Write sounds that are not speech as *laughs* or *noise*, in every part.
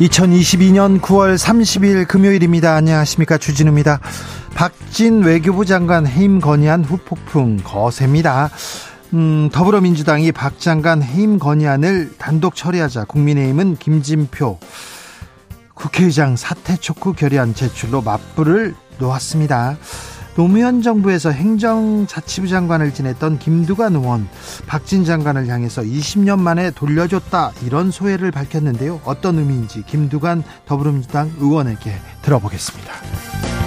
2022년 9월 30일 금요일입니다. 안녕하십니까. 주진우입니다. 박진 외교부 장관 해임 건의안 후폭풍 거셉니다. 음, 더불어민주당이 박 장관 해임 건의안을 단독 처리하자 국민의힘은 김진표 국회의장 사퇴 촉구 결의안 제출로 맞불을 놓았습니다. 노무현 정부에서 행정자치부 장관을 지냈던 김두관 의원 박진 장관을 향해서 20년 만에 돌려줬다 이런 소회를 밝혔는데요. 어떤 의미인지 김두관 더불어민주당 의원에게 들어보겠습니다.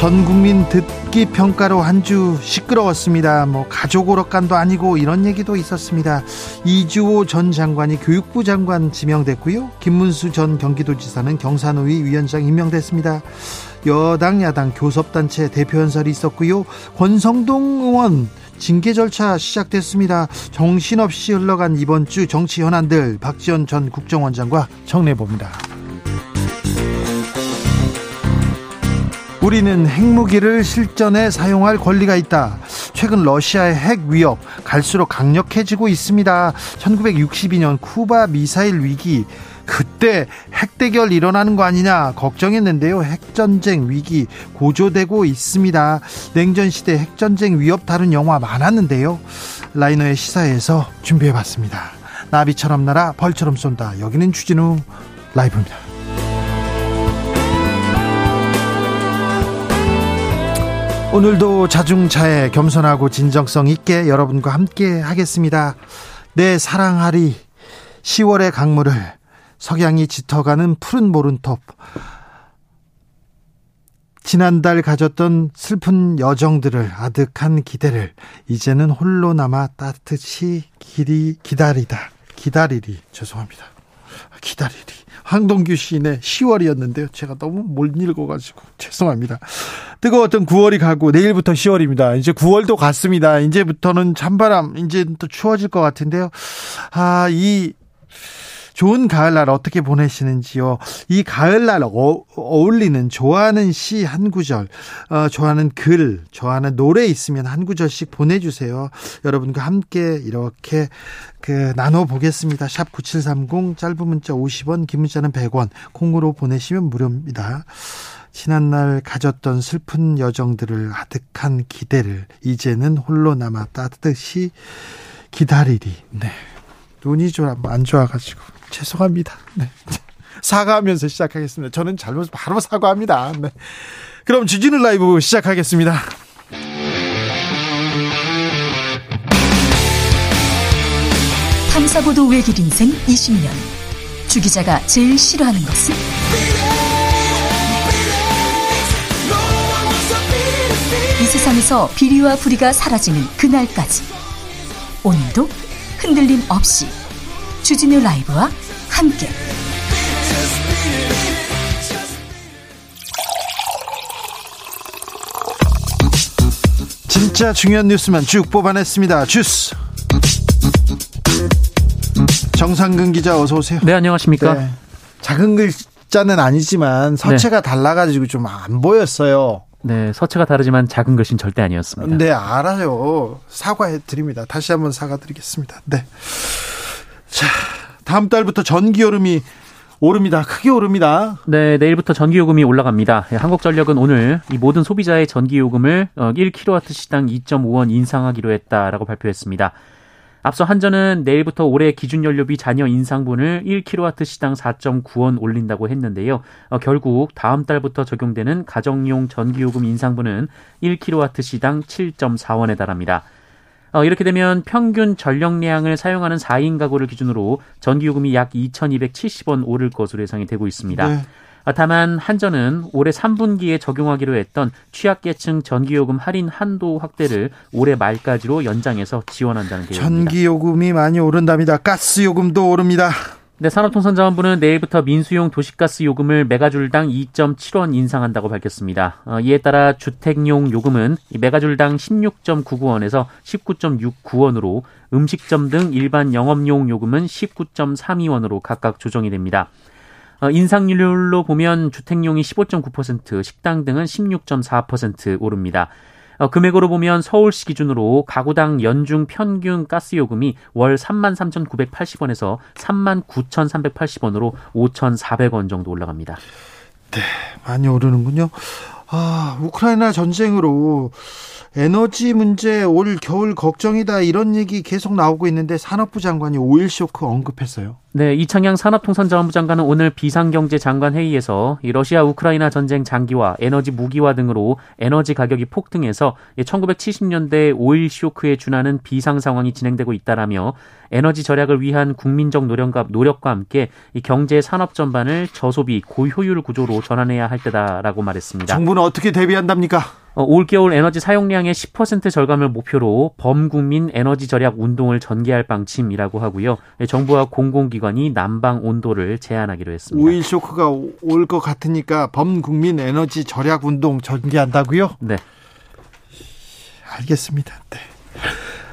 전 국민 듣기 평가로 한 주 시끄러웠습니다. 뭐 가족 오락관도 아니고 이런 얘기도 있었습니다. 이주호 전 장관이 교육부 장관 지명됐고요. 김문수 전 경기도지사는 경산노위 위원장 임명됐습니다. 여당 야당 교섭단체 대표 연설이 있었고요. 권성동 의원 징계 절차 시작됐습니다. 정신없이 흘러간 이번 주 정치 현안들 박지원 전 국정원장과 정리해 봅니다. 우리는 핵무기를 실전에 사용할 권리가 있다. 최근 러시아의 핵 위협 갈수록 강력해지고 있습니다. 1962년 쿠바 미사일 위기 그때 핵대결 일어나는 거 아니냐 걱정했는데요. 핵전쟁 위기 고조되고 있습니다. 냉전 시대 핵전쟁 위협 다룬 영화 많았는데요. 라이너의 시사에서 준비해 봤습니다. 나비처럼 날아 벌처럼 쏜다. 여기는 추진우 라이브입니다. 오늘도 자중차에 겸손하고 진정성 있게 여러분과 함께 하겠습니다. 내 사랑하리. 10월의 강물을 석양이 짙어가는 푸른 모른톱. 지난달 가졌던 슬픈 여정들을 아득한 기대를 이제는 홀로 남아 따뜻이 길이 기다리다. 기다리리. 죄송합니다. 기다리리 황동규 시인의 10월이었는데요. 제가 너무 못 읽어가지고 *laughs* 죄송합니다. 뜨거웠던 9월이 가고 내일부터 10월입니다. 이제 9월도 갔습니다. 이제부터는 찬바람, 이제 또 추워질 것 같은데요. 아, 이 좋은 가을날 어떻게 보내시는지요? 이 가을날 어, 울리는 좋아하는 시 한 구절, 어, 좋아하는 글, 좋아하는 노래 있으면 한 구절씩 보내주세요. 여러분과 함께 이렇게 그 나눠 보겠습니다. 샵 9730 짧은 문자 50원, 긴 문자는 100원, 콩으로 보내시면 무료입니다. 지난 날 가졌던 슬픈 여정들을 아득한 기대를 이제는 홀로 남아 따뜻이 기다리리. 네. 눈이 좀 안 좋아가지고 죄송합니다. 네. *laughs* 사과하면서 시작하겠습니다. 저는 잘못 바로 사과합니다. 네. 그럼 주진우 라이브 시작하겠습니다. 탐사보도 외길 인생 20년. 주 기자가 제일 싫어하는 것은? 이 세상에서 비리와 부리가 사라지는 그날까지. 오늘도 흔들림 없이 주진우 라이브와 함께 진짜 중요한 뉴스만 쭉 뽑아냈습니다. 주스 정상근 기자 어서 오세요. 네 안녕하십니까. 네. 작은 글자는 아니지만 서체가 네. 달라가지고 좀 안 보였어요. 네, 서체가 다르지만 작은 글씨는 절대 아니었습니다. 네, 알아요. 사과해 드립니다. 다시 한번 사과드리겠습니다. 네. 자, 다음 달부터 전기 요금이 오릅니다. 크게 오릅니다. 네, 내일부터 전기 요금이 올라갑니다. 예, 한국전력은 오늘 이 모든 소비자의 전기 요금을 1kW시당 어, 2.5원 인상하기로 했다라고 발표했습니다. 앞서 한전은 내일부터 올해 기준 연료비 잔여 인상분을 1kW시당 4.9원 올린다고 했는데요. 어, 결국 다음 달부터 적용되는 가정용 전기요금 인상분은 1kW시당 7.4원에 달합니다. 어, 이렇게 되면 평균 전력량을 사용하는 4인 가구를 기준으로 전기요금이 약 2,270원 오를 것으로 예상이 되고 있습니다. 네. 다만 한전은 올해 3분기에 적용하기로 했던 취약계층 전기요금 할인 한도 확대를 올해 말까지로 연장해서 지원한다는 계획입니다. 전기요금이 많이 오른답니다. 가스요금도 오릅니다. 네, 산업통상자원부는 내일부터 민수용 도시가스 요금을 메가줄당 2.7원 인상한다고 밝혔습니다. 어, 이에 따라 주택용 요금은 메가줄당 16.99원에서 19.69원으로 음식점 등 일반 영업용 요금은 19.32원으로 각각 조정이 됩니다. 어, 인상률로 보면 주택용이 15.9%, 식당 등은 16.4% 오릅니다. 어, 금액으로 보면 서울시 기준으로 가구당 연중 평균 가스 요금이 월 33,980원에서 39,380원으로 5,400원 정도 올라갑니다. 네, 많이 오르는군요. 아, 우크라이나 전쟁으로 에너지 문제 올 겨울 걱정이다 이런 얘기 계속 나오고 있는데 산업부 장관이 오일 쇼크 언급했어요. 네, 이창양 산업통상자원부 장관은 오늘 비상경제 장관 회의에서 러시아 우크라이나 전쟁 장기화, 에너지 무기화 등으로 에너지 가격이 폭등해서 1970년대 오일 쇼크에 준하는 비상 상황이 진행되고 있다라며 에너지 절약을 위한 국민적 노력과, 노력과 함께 경제 산업 전반을 저소비 고효율 구조로 전환해야 할 때다라고 말했습니다. 정부는 어떻게 대비한답니까? 어, 올겨울 에너지 사용량의 10% 절감을 목표로 범국민 에너지 절약 운동을 전개할 방침이라고 하고요. 정부와 공공기관이 난방 온도를 제한하기로 했습니다. 오일 쇼크가 올 것 같으니까 범국민 에너지 절약 운동 전개한다고요? 네. 알겠습니다. 네.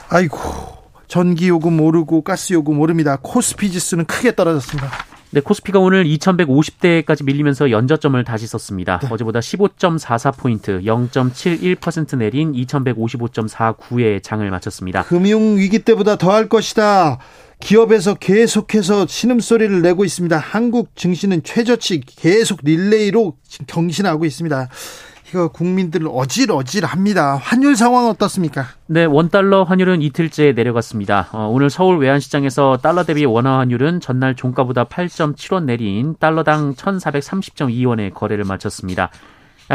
아이고 전기 요금 오르고 가스 요금 오릅니다. 코스피 지수는 크게 떨어졌습니다. 네, 코스피가 오늘 2150대까지 밀리면서 연저점을 다시 썼습니다. 네. 어제보다 15.44포인트, 0.71% 내린 2155.49에 장을 마쳤습니다. 금융위기 때보다 더할 것이다. 기업에서 계속해서 신음소리를 내고 있습니다. 한국 증시는 최저치 계속 릴레이로 경신하고 있습니다. 이거 국민들을 어질어질합니다. 환율 상황 어떻습니까? 네, 원 달러 환율은 이틀째 내려갔습니다. 어, 오늘 서울 외환시장에서 달러 대비 원화 환율은 전날 종가보다 8.7원 내린 달러당 1,430.2원의 거래를 마쳤습니다.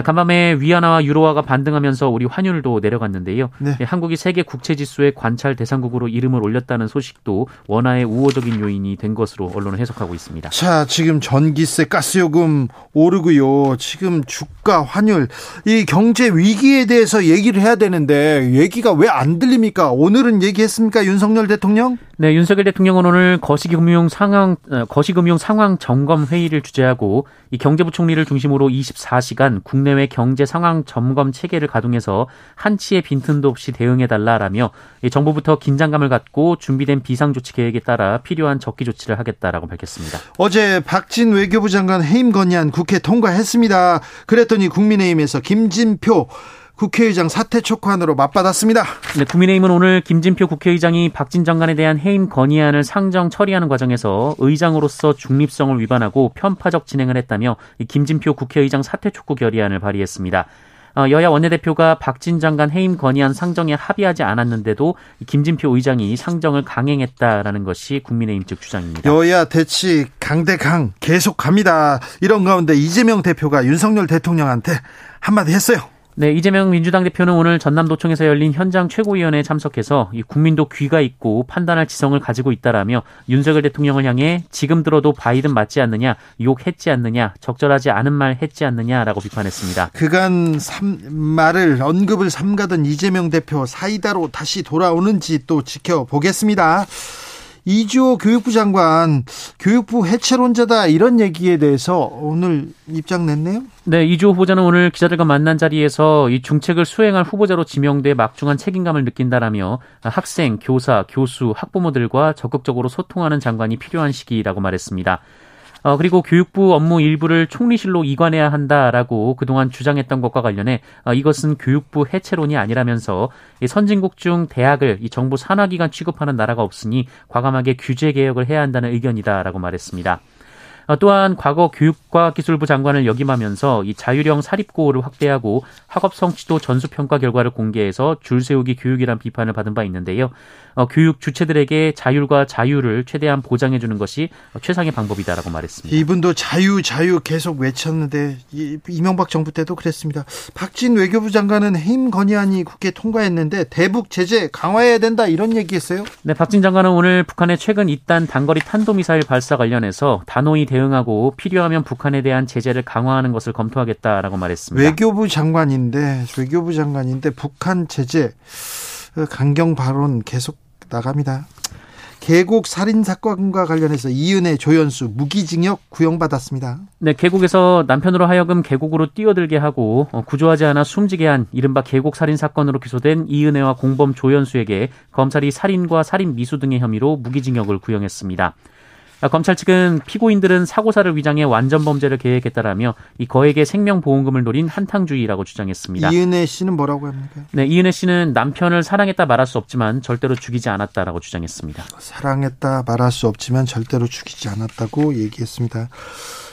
간밤에 위안화와 유로화가 반등하면서 우리 환율도 내려갔는데요. 네. 예, 한국이 세계 국채 지수의 관찰 대상국으로 이름을 올렸다는 소식도 원화의 우호적인 요인이 된 것으로 언론은 해석하고 있습니다. 자, 지금 전기세, 가스요금 오르고요. 지금 주가, 환율, 이 경제 위기에 대해서 얘기를 해야 되는데 얘기가 왜 안 들립니까? 오늘은 얘기했습니까? 윤석열 대통령? 네, 윤석열 대통령은 오늘 거시금융 상황 어, 거시금융 상황 점검 회의를 주재하고 이 경제부총리를 중심으로 24시간 국 내외 경제 상황 점검 체계를 가동해서 한치의 빈틈도 없이 대응해 달라라며 정부부터 긴장감을 갖고 준비된 비상 조치 계획에 따라 필요한 적기 조치를 하겠다라고 밝혔습니다. 어제 박진 외교부 장관 해임 건의안 국회 통과했습니다. 그랬더니 국민의힘에서 김진표 국회의장 사퇴 촉구안으로 맞받았습니다. 네, 국민의힘은 오늘 김진표 국회의장이 박진 장관에 대한 해임 건의안을 상정 처리하는 과정에서 의장으로서 중립성을 위반하고 편파적 진행을 했다며 김진표 국회의장 사퇴 촉구 결의안을 발의했습니다. 어, 여야 원내대표가 박진 장관 해임 건의안 상정에 합의하지 않았는데도 김진표 의장이 상정을 강행했다라는 것이 국민의힘 측 주장입니다. 여야 대치 강대강 계속 갑니다. 이런 가운데 이재명 대표가 윤석열 대통령한테 한마디 했어요. 네, 이재명 민주당 대표는 오늘 전남도청에서 열린 현장 최고위원회에 참석해서 이 국민도 귀가 있고 판단할 지성을 가지고 있다라며 윤석열 대통령을 향해 지금 들어도 바이든 맞지 않느냐, 욕했지 않느냐, 적절하지 않은 말 했지 않느냐라고 비판했습니다. 그간 삼, 말을 언급을 삼가던 이재명 대표 사이다로 다시 돌아오는지 또 지켜보겠습니다. 이주호 교육부 장관 교육부 해체론자다 이런 얘기에 대해서 오늘 입장 냈네요. 네, 이주호 후보자는 오늘 기자들과 만난 자리에서 이 중책을 수행할 후보자로 지명돼 막중한 책임감을 느낀다라며 학생, 교사, 교수, 학부모들과 적극적으로 소통하는 장관이 필요한 시기라고 말했습니다. 어, 그리고 교육부 업무 일부를 총리실로 이관해야 한다라고 그동안 주장했던 것과 관련해 어, 이것은 교육부 해체론이 아니라면서 이 선진국 중 대학을 이 정부 산하기관 취급하는 나라가 없으니 과감하게 규제 개혁을 해야 한다는 의견이다라고 말했습니다. 어, 또한 과거 교육과기술부 장관을 역임하면서 이 자율형 사립고를 확대하고 학업 성취도 전수 평가 결과를 공개해서 줄 세우기 교육이란 비판을 받은 바 있는데요. 어, 교육 주체들에게 자율과 자유를 최대한 보장해 주는 것이 최상의 방법이다라고 말했습니다. 이분도 자유 자유 계속 외쳤는데 이명박 정부 때도 그랬습니다. 박진 외교부 장관은 해임 건의안이 국회 통과했는데 대북 제재 강화해야 된다 이런 얘기했어요. 네, 박진 장관은 오늘 북한의 최근 잇단 단거리 탄도미사일 발사 관련해서 단호히 대응하고 필요하면 북한에 대한 제재를 강화하는 것을 검토하겠다라고 말했습니다. 외교부 장관인데 외교부 장관인데 북한 제재 강경 발언 계속 나갑니다. 계곡 살인 사건과 관련해서 이은혜, 조연수 무기징역 구형받았습니다. 네, 계곡에서 남편으로 하여금 계곡으로 뛰어들게 하고 어, 구조하지 않아 숨지게 한 이른바 계곡 살인 사건으로 기소된 이은혜와 공범 조연수에게 검찰이 살인과 살인 미수 등의 혐의로 무기징역을 구형했습니다. 아, 검찰 측은 피고인들은 사고사를 위장해 완전 범죄를 계획했다라며 이 거액의 생명보험금을 노린 한탕주의라고 주장했습니다. 이은혜 씨는 뭐라고 합니까? 네, 이은혜 씨는 남편을 사랑했다 말할 수 없지만 절대로 죽이지 않았다라고 주장했습니다. 사랑했다 말할 수 없지만 절대로 죽이지 않았다고 얘기했습니다.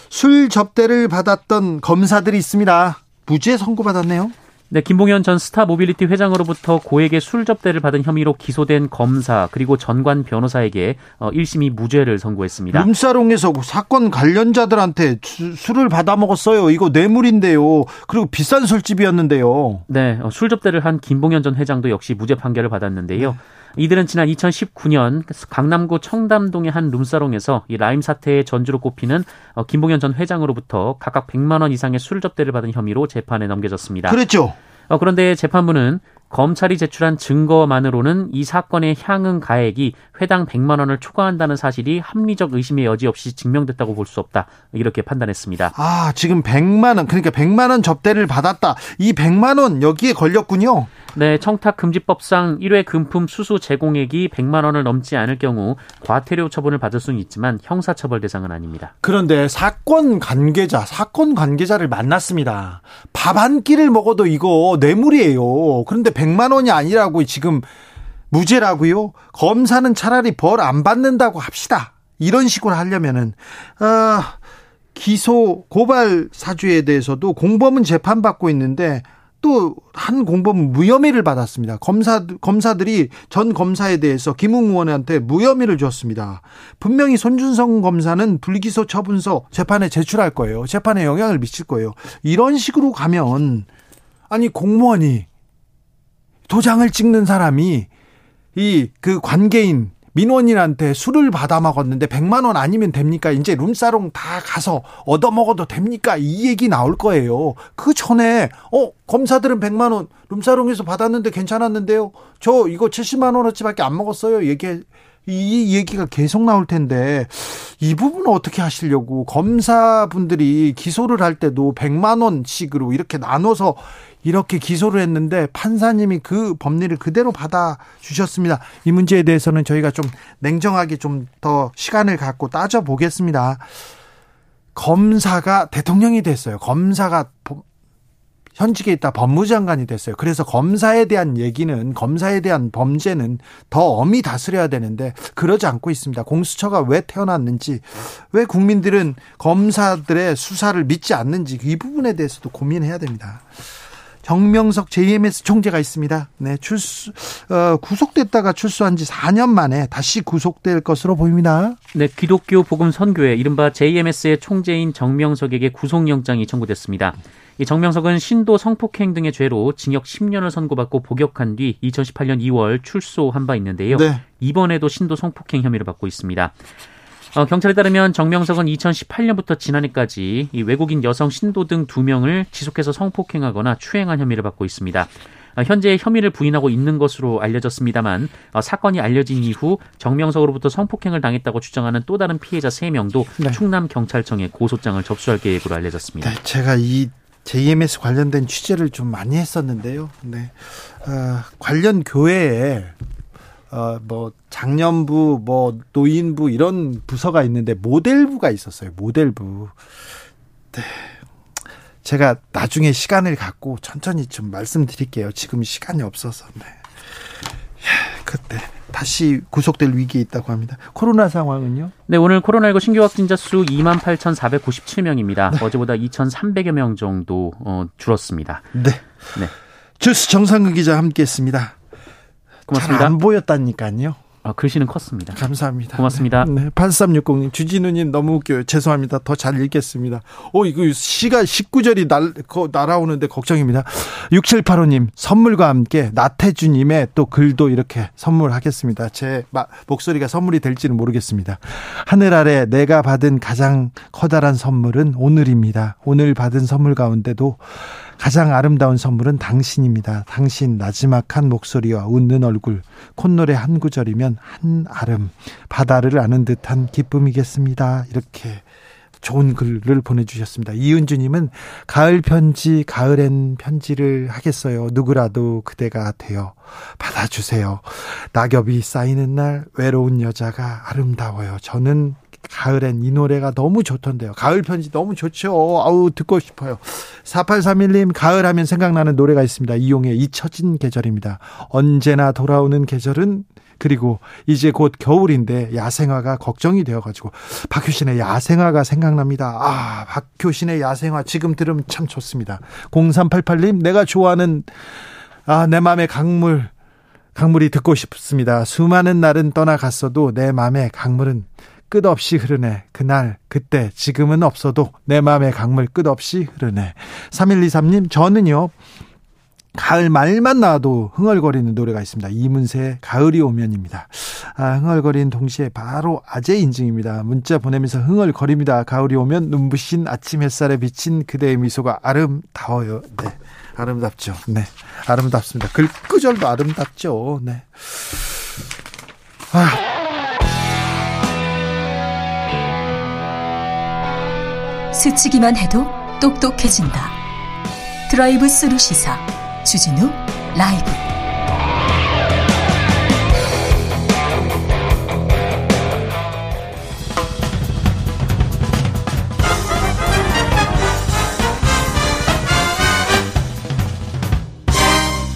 술 접대를 받았던 검사들이 있습니다. 무죄 선고받았네요. 네, 김봉현 전 스타 모빌리티 회장으로부터 고액의 술 접대를 받은 혐의로 기소된 검사 그리고 전관 변호사에게 1심이 어, 무죄를 선고했습니다. 룸사롱에서 사건 관련자들한테 술을 받아 먹었어요. 이거 뇌물인데요. 그리고 비싼 술집이었는데요. 네, 어, 술 접대를 한 김봉현 전 회장도 역시 무죄 판결을 받았는데요. 네. 이들은 지난 2019년 강남구 청담동의 한 룸사롱에서 이 라임 사태의 전주로 꼽히는 어, 김봉현 전 회장으로부터 각각 100만 원 이상의 술 접대를 받은 혐의로 재판에 넘겨졌습니다. 그랬죠. 어, 그런데 재판부는 검찰이 제출한 증거만으로는 이 사건의 향응 가액이 회당 100만 원을 초과한다는 사실이 합리적 의심의 여지 없이 증명됐다고 볼 수 없다. 이렇게 판단했습니다. 아, 지금 100만 원 그러니까 100만 원 접대를 받았다. 이 100만 원 여기에 걸렸군요. 네, 청탁 금지법상 1회 금품 수수 제공액이 100만 원을 넘지 않을 경우 과태료 처분을 받을 수는 있지만 형사 처벌 대상은 아닙니다. 그런데 사건 관계자, 사건 관계자를 만났습니다. 밥 한 끼를 먹어도 이거 뇌물이에요. 그런데 100만 원이 아니라고 지금 무죄라고요? 검사는 차라리 벌 안 받는다고 합시다. 이런 식으로 하려면은 어, 기소 고발 사주에 대해서도 공범은 재판받고 있는데 또 한 공범은 무혐의를 받았습니다. 검사 검사들이 전 검사에 대해서 김웅 의원한테 무혐의를 줬습니다. 분명히 손준성 검사는 불기소 처분서 재판에 제출할 거예요. 재판에 영향을 미칠 거예요. 이런 식으로 가면 아니 공무원이 도장을 찍는 사람이 이 그 관계인 민원인한테 술을 받아 먹었는데 100만 원 아니면 됩니까? 이제 룸사롱 다 가서 얻어 먹어도 됩니까? 이 얘기 나올 거예요. 그 전에 어 검사들은 100만 원 룸사롱에서 받았는데 괜찮았는데요. 저 이거 70만 원어치밖에 안 먹었어요. 얘기 이 얘기가 계속 나올 텐데 이 부분은 어떻게 하시려고 검사분들이 기소를 할 때도 100만 원씩으로 이렇게 나눠서 이렇게 기소를 했는데 판사님이 그 법리를 그대로 받아 주셨습니다. 이 문제에 대해서는 저희가 좀 냉정하게 좀 더 시간을 갖고 따져 보겠습니다. 검사가 대통령이 됐어요. 검사가 현직에 있다 법무장관이 됐어요. 그래서 검사에 대한 얘기는 검사에 대한 범죄는 더 엄히 다스려야 되는데 그러지 않고 있습니다. 공수처가 왜 태어났는지 왜 국민들은 검사들의 수사를 믿지 않는지 이 부분에 대해서도 고민해야 됩니다. 정명석 JMS 총재가 있습니다. 네, 출수, 어, 구속됐다가 출소한 지 4년 만에 다시 구속될 것으로 보입니다. 네, 기독교 복음 선교회 이른바 JMS의 총재인 정명석에게 구속영장이 청구됐습니다. 이 정명석은 신도 성폭행 등의 죄로 징역 10년을 선고받고 복역한 뒤 2018년 2월 출소한 바 있는데요. 네. 이번에도 신도 성폭행 혐의를 받고 있습니다. 어, 경찰에 따르면 정명석은 2018년부터 지난해까지 이 외국인 여성 신도 등 두 명을 지속해서 성폭행하거나 추행한 혐의를 받고 있습니다. 어, 현재 혐의를 부인하고 있는 것으로 알려졌습니다만 어, 사건이 알려진 이후 정명석으로부터 성폭행을 당했다고 주장하는 또 다른 피해자 3명도 네. 충남 경찰청에 고소장을 접수할 계획으로 알려졌습니다. 네, 제가 이 JMS 관련된 취재를 좀 많이 했었는데요. 네. 어, 관련 교회에 어, 뭐, 장년부, 뭐, 노인부, 이런 부서가 있는데, 모델부가 있었어요. 모델부. 네. 제가 나중에 시간을 갖고 천천히 좀 말씀드릴게요. 지금 시간이 없어서. 네. 그때 다시 구속될 위기에 있다고 합니다. 코로나 상황은요? 네, 오늘 코로나19 신규 확진자 수 28,497명입니다. 네. 어제보다 2,300여 명 정도 어, 줄었습니다. 네. 네. 주스 정상근 기자 함께했습니다. 고맙습니다. 잘안 보였다니까요. 아, 글씨는 컸습니다. 감사합니다. 고맙습니다. 네, 8360님, 주진우님 너무 웃겨요. 죄송합니다. 더 잘 읽겠습니다. 오, 이거 시가 19절이 날, 날아오는데 걱정입니다. 6785님, 선물과 함께 나태주님의 또 글도 이렇게 선물하겠습니다. 제 마, 목소리가 선물이 될지는 모르겠습니다. 하늘 아래 내가 받은 가장 커다란 선물은 오늘입니다. 오늘 받은 선물 가운데도 가장 아름다운 선물은 당신입니다. 당신 나지막한 목소리와 웃는 얼굴, 콧노래 한 구절이면 한 아름, 바다를 아는 듯한 기쁨이겠습니다. 이렇게 좋은 글을 보내주셨습니다. 이은주님은 가을 편지, 가을엔 편지를 하겠어요. 누구라도 그대가 되어 받아주세요. 낙엽이 쌓이는 날 외로운 여자가 아름다워요. 저는 가을엔 이 노래가 너무 좋던데요. 가을 편지 너무 좋죠. 아우 듣고 싶어요. 4831님 가을 하면 생각나는 노래가 있습니다. 이용의 잊혀진 계절입니다. 언제나 돌아오는 계절은 그리고 이제 곧 겨울인데 야생화가 걱정이 되어가지고 박효신의 야생화가 생각납니다. 아 박효신의 야생화 지금 들으면 참 좋습니다. 0388님 내가 좋아하는 아 내 맘의 강물 강물이 듣고 싶습니다. 수많은 날은 떠나갔어도 내 맘의 강물은 끝없이 흐르네. 그날, 그때, 지금은 없어도 내 마음의 강물 끝없이 흐르네. 3123님, 저는요, 가을 말만 나와도 흥얼거리는 노래가 있습니다. 이문세 가을이 오면입니다. 아, 흥얼거리는 동시에 바로 아재 인증입니다. 문자 보내면서 흥얼거립니다. 가을이 오면 눈부신 아침 햇살에 비친 그대의 미소가 아름다워요. 네. 아름답죠. 네. 아름답습니다. 글끄절도 아름답죠. 네. 아. 스치기만 해도 똑똑해진다. 드라이브 스루 시사 주진우 라이브.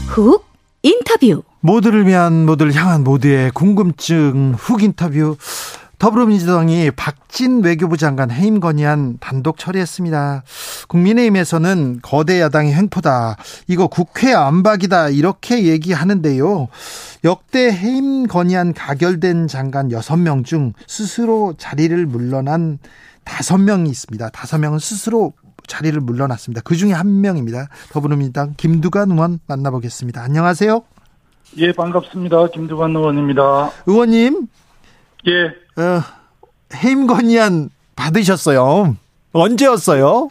훅 인터뷰. 모두를 위한 모두를 향한 모두의 궁금증 훅 인터뷰 더불어민주당이 박진 외교부 장관 해임 건의안 단독 처리했습니다. 국민의힘에서는 거대 야당의 횡포다. 이거 국회 안박이다. 이렇게 얘기하는데요. 역대 해임 건의안 가결된 장관 6명 중 스스로 자리를 물러난 5명이 있습니다. 5명은 스스로 자리를 물러났습니다. 그 중에 한 명입니다. 더불어민주당 김두관 의원 만나보겠습니다. 안녕하세요. 예, 반갑습니다. 김두관 의원입니다. 의원님. 예. 어, 해임 건의안 받으셨어요. 언제였어요?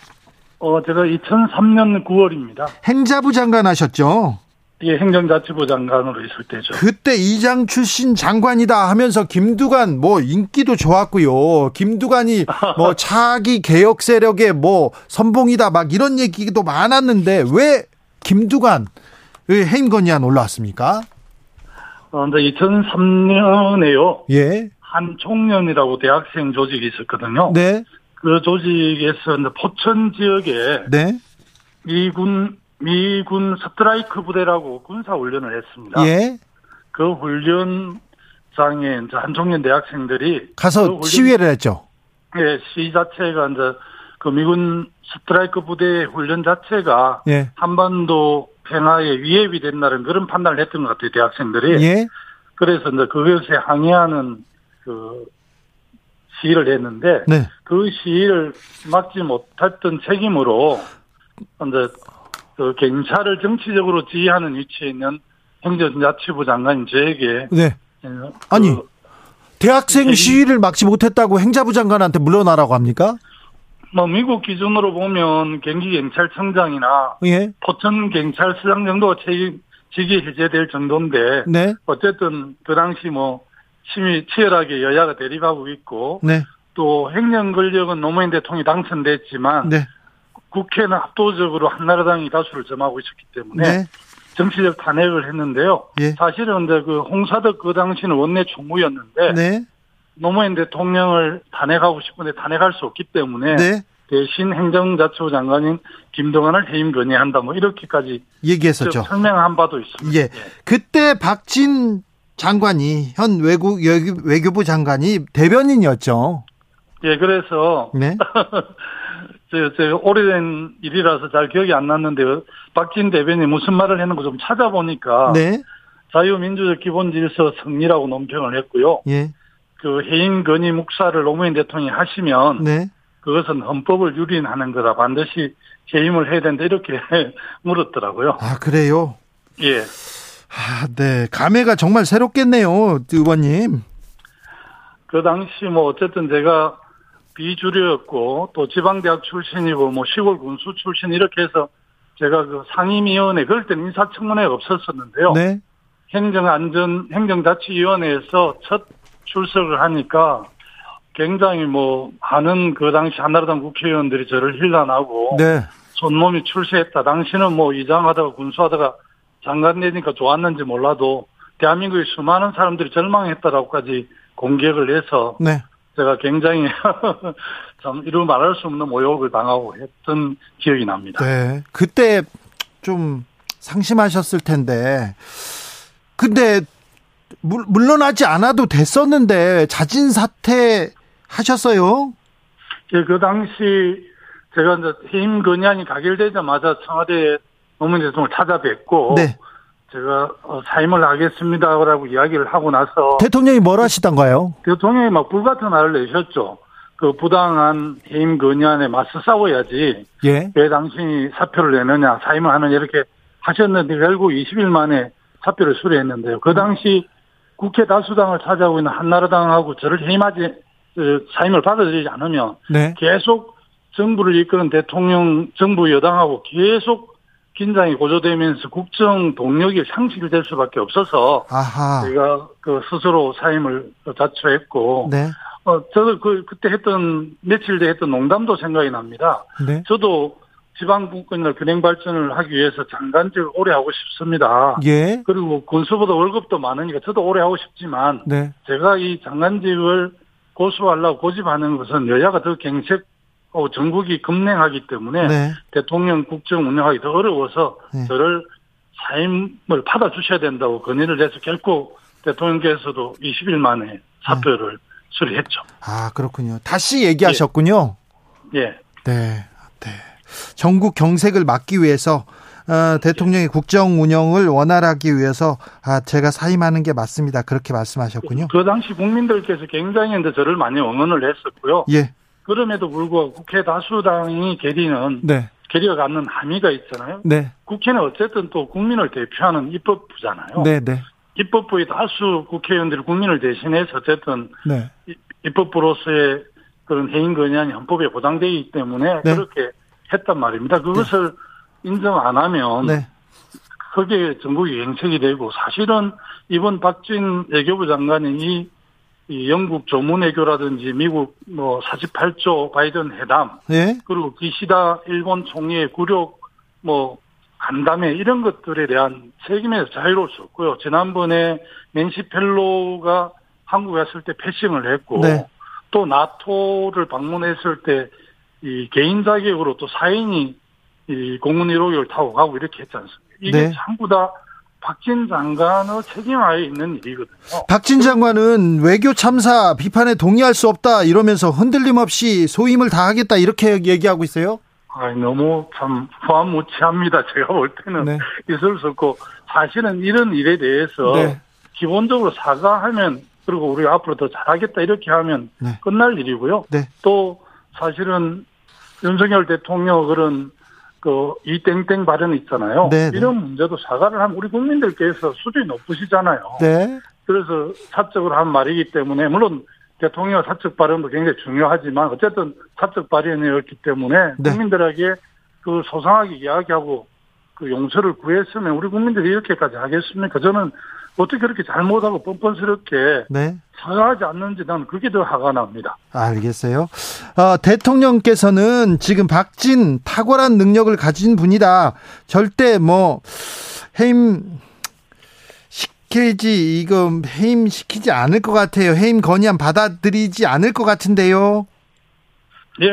어, 제가 2003년 9월입니다. 행자부 장관 하셨죠? 예, 행정자치부 장관으로 있을 때죠. 그때 이장 출신 장관이다 하면서 김두관 뭐 인기도 좋았고요. 김두관이 뭐 *laughs* 차기 개혁 세력의 뭐 선봉이다 막 이런 얘기도 많았는데 왜 김두관 왜 해임 건의안 올라왔습니까? 어, 근데 2003년에요. 예. 한 총련이라고 대학생 조직이 있었거든요. 네. 그 조직에서 포천 지역에 네. 미군 미군 스트라이크 부대라고 군사 훈련을 했습니다. 예. 그 훈련장에 이제 한 총련 대학생들이 가서 그 훈련, 시위를 했죠. 예, 시 자체가 이제 그 미군 스트라이크 부대 훈련 자체가 예. 한반도 평화에 위협이 된다는 그런 판단을 했던 것 같아요, 대학생들이. 예. 그래서 이제 그것에 항의하는 그 시위를 했는데 네. 그 시위를 막지 못했던 책임으로 이제 그 경찰을 정치적으로 지휘하는 위치에 있는 행정자치부 장관인 저에게 네. 그 아니, 대학생 네. 시위를 막지 못했다고 행자부 장관한테 물러나라고 합니까? 뭐 미국 기준으로 보면 경기경찰청장이나 예. 포천 경찰서장 정도가 책임 직위 해제될 정도인데 네. 어쨌든 그 당시 뭐 심히 치열하게 여야가 대립하고 있고 네. 또 행정 권력은 노무현 대통령이 당선됐지만 네. 국회는 압도적으로 한나라당이 다수를 점하고 있었기 때문에 네. 정치적 탄핵을 했는데요. 예. 사실은 그 홍사덕 그 당시는 원내 총무였는데 네. 노무현 대통령을 탄핵하고 싶은데 탄핵할 수 없기 때문에 네. 대신 행정자치부 장관인 김동완을 해임 건의한다 뭐 이렇게까지 얘기했었죠. 설명한 바도 있습니다. 예. 그때 박진 장관이 현 외국 외교- 외교부 장관이 대변인이었죠. 예, 그래서 네. *laughs* 저, 저 오래된 일이라서 잘 기억이 안 났는데 박진 대변인 무슨 말을 했는 거좀 찾아보니까 네. 자유민주적 기본질서 승리라고 논평을 했고요. 예. 그 해임 건의 묵사를 노무현 대통령이 하시면 네. 그것은 헌법을 유린하는 거다. 반드시 해임을 해야 된다. 이렇게 *laughs* 물었더라고요. 아, 그래요? 예. 아, 네. 감회가 정말 새롭겠네요, 의원님. 그 당시 뭐 어쨌든 제가 비주류였고 또 지방대학 출신이고 뭐 시골 군수 출신 이렇게 해서 제가 그 상임위원회 그럴 때는 인사청문회가 없었었는데요. 네. 행정안전 행정자치위원회에서 첫 출석을 하니까 굉장히 뭐 많은 그 당시 한나라당 국회의원들이 저를 힐난하고 네. 손몸이 출세했다. 당신은 뭐 이장하다가 군수하다가 장관 되니까 좋았는지 몰라도 대한민국의 수많은 사람들이 절망했다라고까지 공격을 해서 네. 제가 굉장히 *laughs* 참 이루 말할 수 없는 모욕을 당하고 했던 기억이 납니다. 네. 그때 좀 상심하셨을 텐데. 근데 물, 물러나지 않아도 됐었는데 자진 사퇴 하셨어요? 예, 그 당시 제가 이제 해임 건의안이 가결되자마자 청와대 노무현 대통령을 찾아뵙고 네. 제가 어, 사임을 하겠습니다라고 이야기를 하고 나서 대통령이 뭘 하시던가요? 대통령이 막 불같은 말을 내셨죠. 그 부당한 해임 건의안에 맞서 싸워야지 예. 왜 당신이 사표를 내느냐 사임을 하느냐 이렇게 하셨는데 결국 20일 만에 사표를 수리했는데요. 그 당시 국회 다수당을 차지하고 있는 한나라당하고 저를 해임하지 그 사임을 받아들이지 않으면 네. 계속 정부를 이끄는 대통령 정부 여당하고 계속 긴장이 고조되면서 국정 동력이 상실될 수밖에 없어서 아하. 제가 그 스스로 사임을 자처했고 네. 어 저도 그 그때 했던 며칠 뒤에 했던 농담도 생각이 납니다. 네. 저도 지방 분권이나 균형 발전을 하기 위해서 장관직을 오래 하고 싶습니다. 예. 그리고 군수보다 월급도 많으니까 저도 오래 하고 싶지만 네. 제가 이 장관직을 고수하려고 고집하는 것은 여야가 더 경색하고 전국이 급냉하기 때문에 네. 대통령 국정 운영하기 더 어려워서 네. 저를 사임을 받아주셔야 된다고 건의를 해서 결코 대통령께서도 20일 만에 사표를 수리했죠. 아, 그렇군요. 다시 얘기하셨군요. 예. 네. 네. 전국 경색을 막기 위해서 어, 대통령의 국정 운영을 원활하기 위해서 아, 제가 사임하는 게 맞습니다. 그렇게 말씀하셨군요. 그 당시 국민들께서 굉장히 저를 많이 응원을 했었고요. 예. 그럼에도 불구하고 국회 다수당이 계리는 네. 계리가 갖는 함의가 있잖아요. 네. 국회는 어쨌든 또 국민을 대표하는 입법부잖아요. 네, 네. 입법부의 다수 국회의원들이 국민을 대신해서 어쨌든 네. 이- 입법부로서의 그런 해임 건의안이 헌법에 보장되어 있기 때문에 네. 그렇게 했단 말입니다. 그것을 인정 안 하면 네. 크게 전국이 행색이 되고 사실은 이번 박진 외교부 장관이 이, 이 영국 조문 외교라든지 미국 뭐 48조 바이든 회담 예. 그리고 기시다 일본 총리의 굴욕 뭐 간담회 이런 것들에 대한 책임에서 자유로울 수 없고요. 지난번에 낸시 펠로가 한국에 왔을 때 패싱을 했고 네. 또 나토를 방문했을 때 이 개인 자격으로 또 사인이 이 공군 1호기를 타고 가고 이렇게 했지 않습니까? 이게 네. 전부 다 박진 장관의 책임하에 있는 일이거든요. 박진 장관은 외교 참사 비판에 동의할 수 없다 이러면서 흔들림 없이 소임을 다하겠다 이렇게 얘기하고 있어요. 아, 너무 참 후한무치합니다. 제가 볼 때는 네. 있을 수 없고 사실은 이런 일에 대해서 네. 기본적으로 사과하면 그리고 우리가 앞으로 더 잘하겠다 이렇게 하면 네. 끝날 일이고요. 네. 또 사실은 윤석열 대통령 그런 그 이땡땡 발언 있잖아요. 네, 네. 이런 문제도 사과를 하면 우리 국민들께서 수준이 높으시잖아요. 네. 그래서 사적으로 한 말이기 때문에 물론 대통령 사적 발언도 굉장히 중요하지만 어쨌든 사적 발언이었기 때문에 네. 국민들에게 그 소상하게 이야기하고 그 용서를 구했으면 우리 국민들이 이렇게까지 하겠습니까? 저는 어떻게 그렇게 잘못하고 뻔뻔스럽게 네. 사과하지 않는지 나는 그게 더 화가 납니다. 알겠어요. 어, 대통령께서는 지금 박진 탁월한 능력을 가진 분이다. 절대 뭐 해임 시키지 이거 해임 시키지 않을 것 같아요. 해임 건의안 받아들이지 않을 것 같은데요. 예,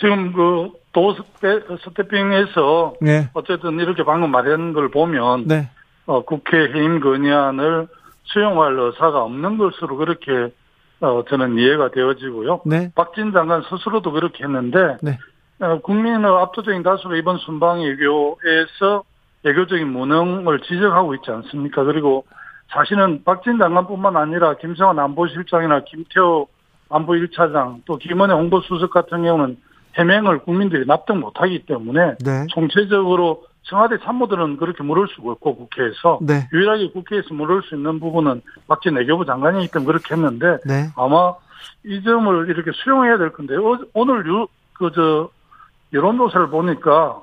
지금 그 도스태핑에서 네. 어쨌든 이렇게 방금 말한 걸 보면 네. 어, 국회 해임 건의안을 수용할 의사가 없는 것으로 그렇게 어, 저는 이해가 되어지고요. 네. 박진 장관 스스로도 그렇게 했는데 네. 어, 국민의 압도적인 다수가 이번 순방 외교에서 외교적인 무능을 지적하고 있지 않습니까? 그리고 사실은 박진 장관뿐만 아니라 김성환 안보실장이나 김태호 안보 1차장 또 김원혜 홍보수석 같은 경우는 해명을 국민들이 납득 못하기 때문에 네. 총체적으로 청와대 참모들은 그렇게 물을 수가 없고 국회에서 네. 유일하게 국회에서 물을 수 있는 부분은 박진 외교부 장관이기 때문에 그렇게 했는데 네. 아마 이 점을 이렇게 수용해야 될 건데 어, 오늘 그저 여론조사를 보니까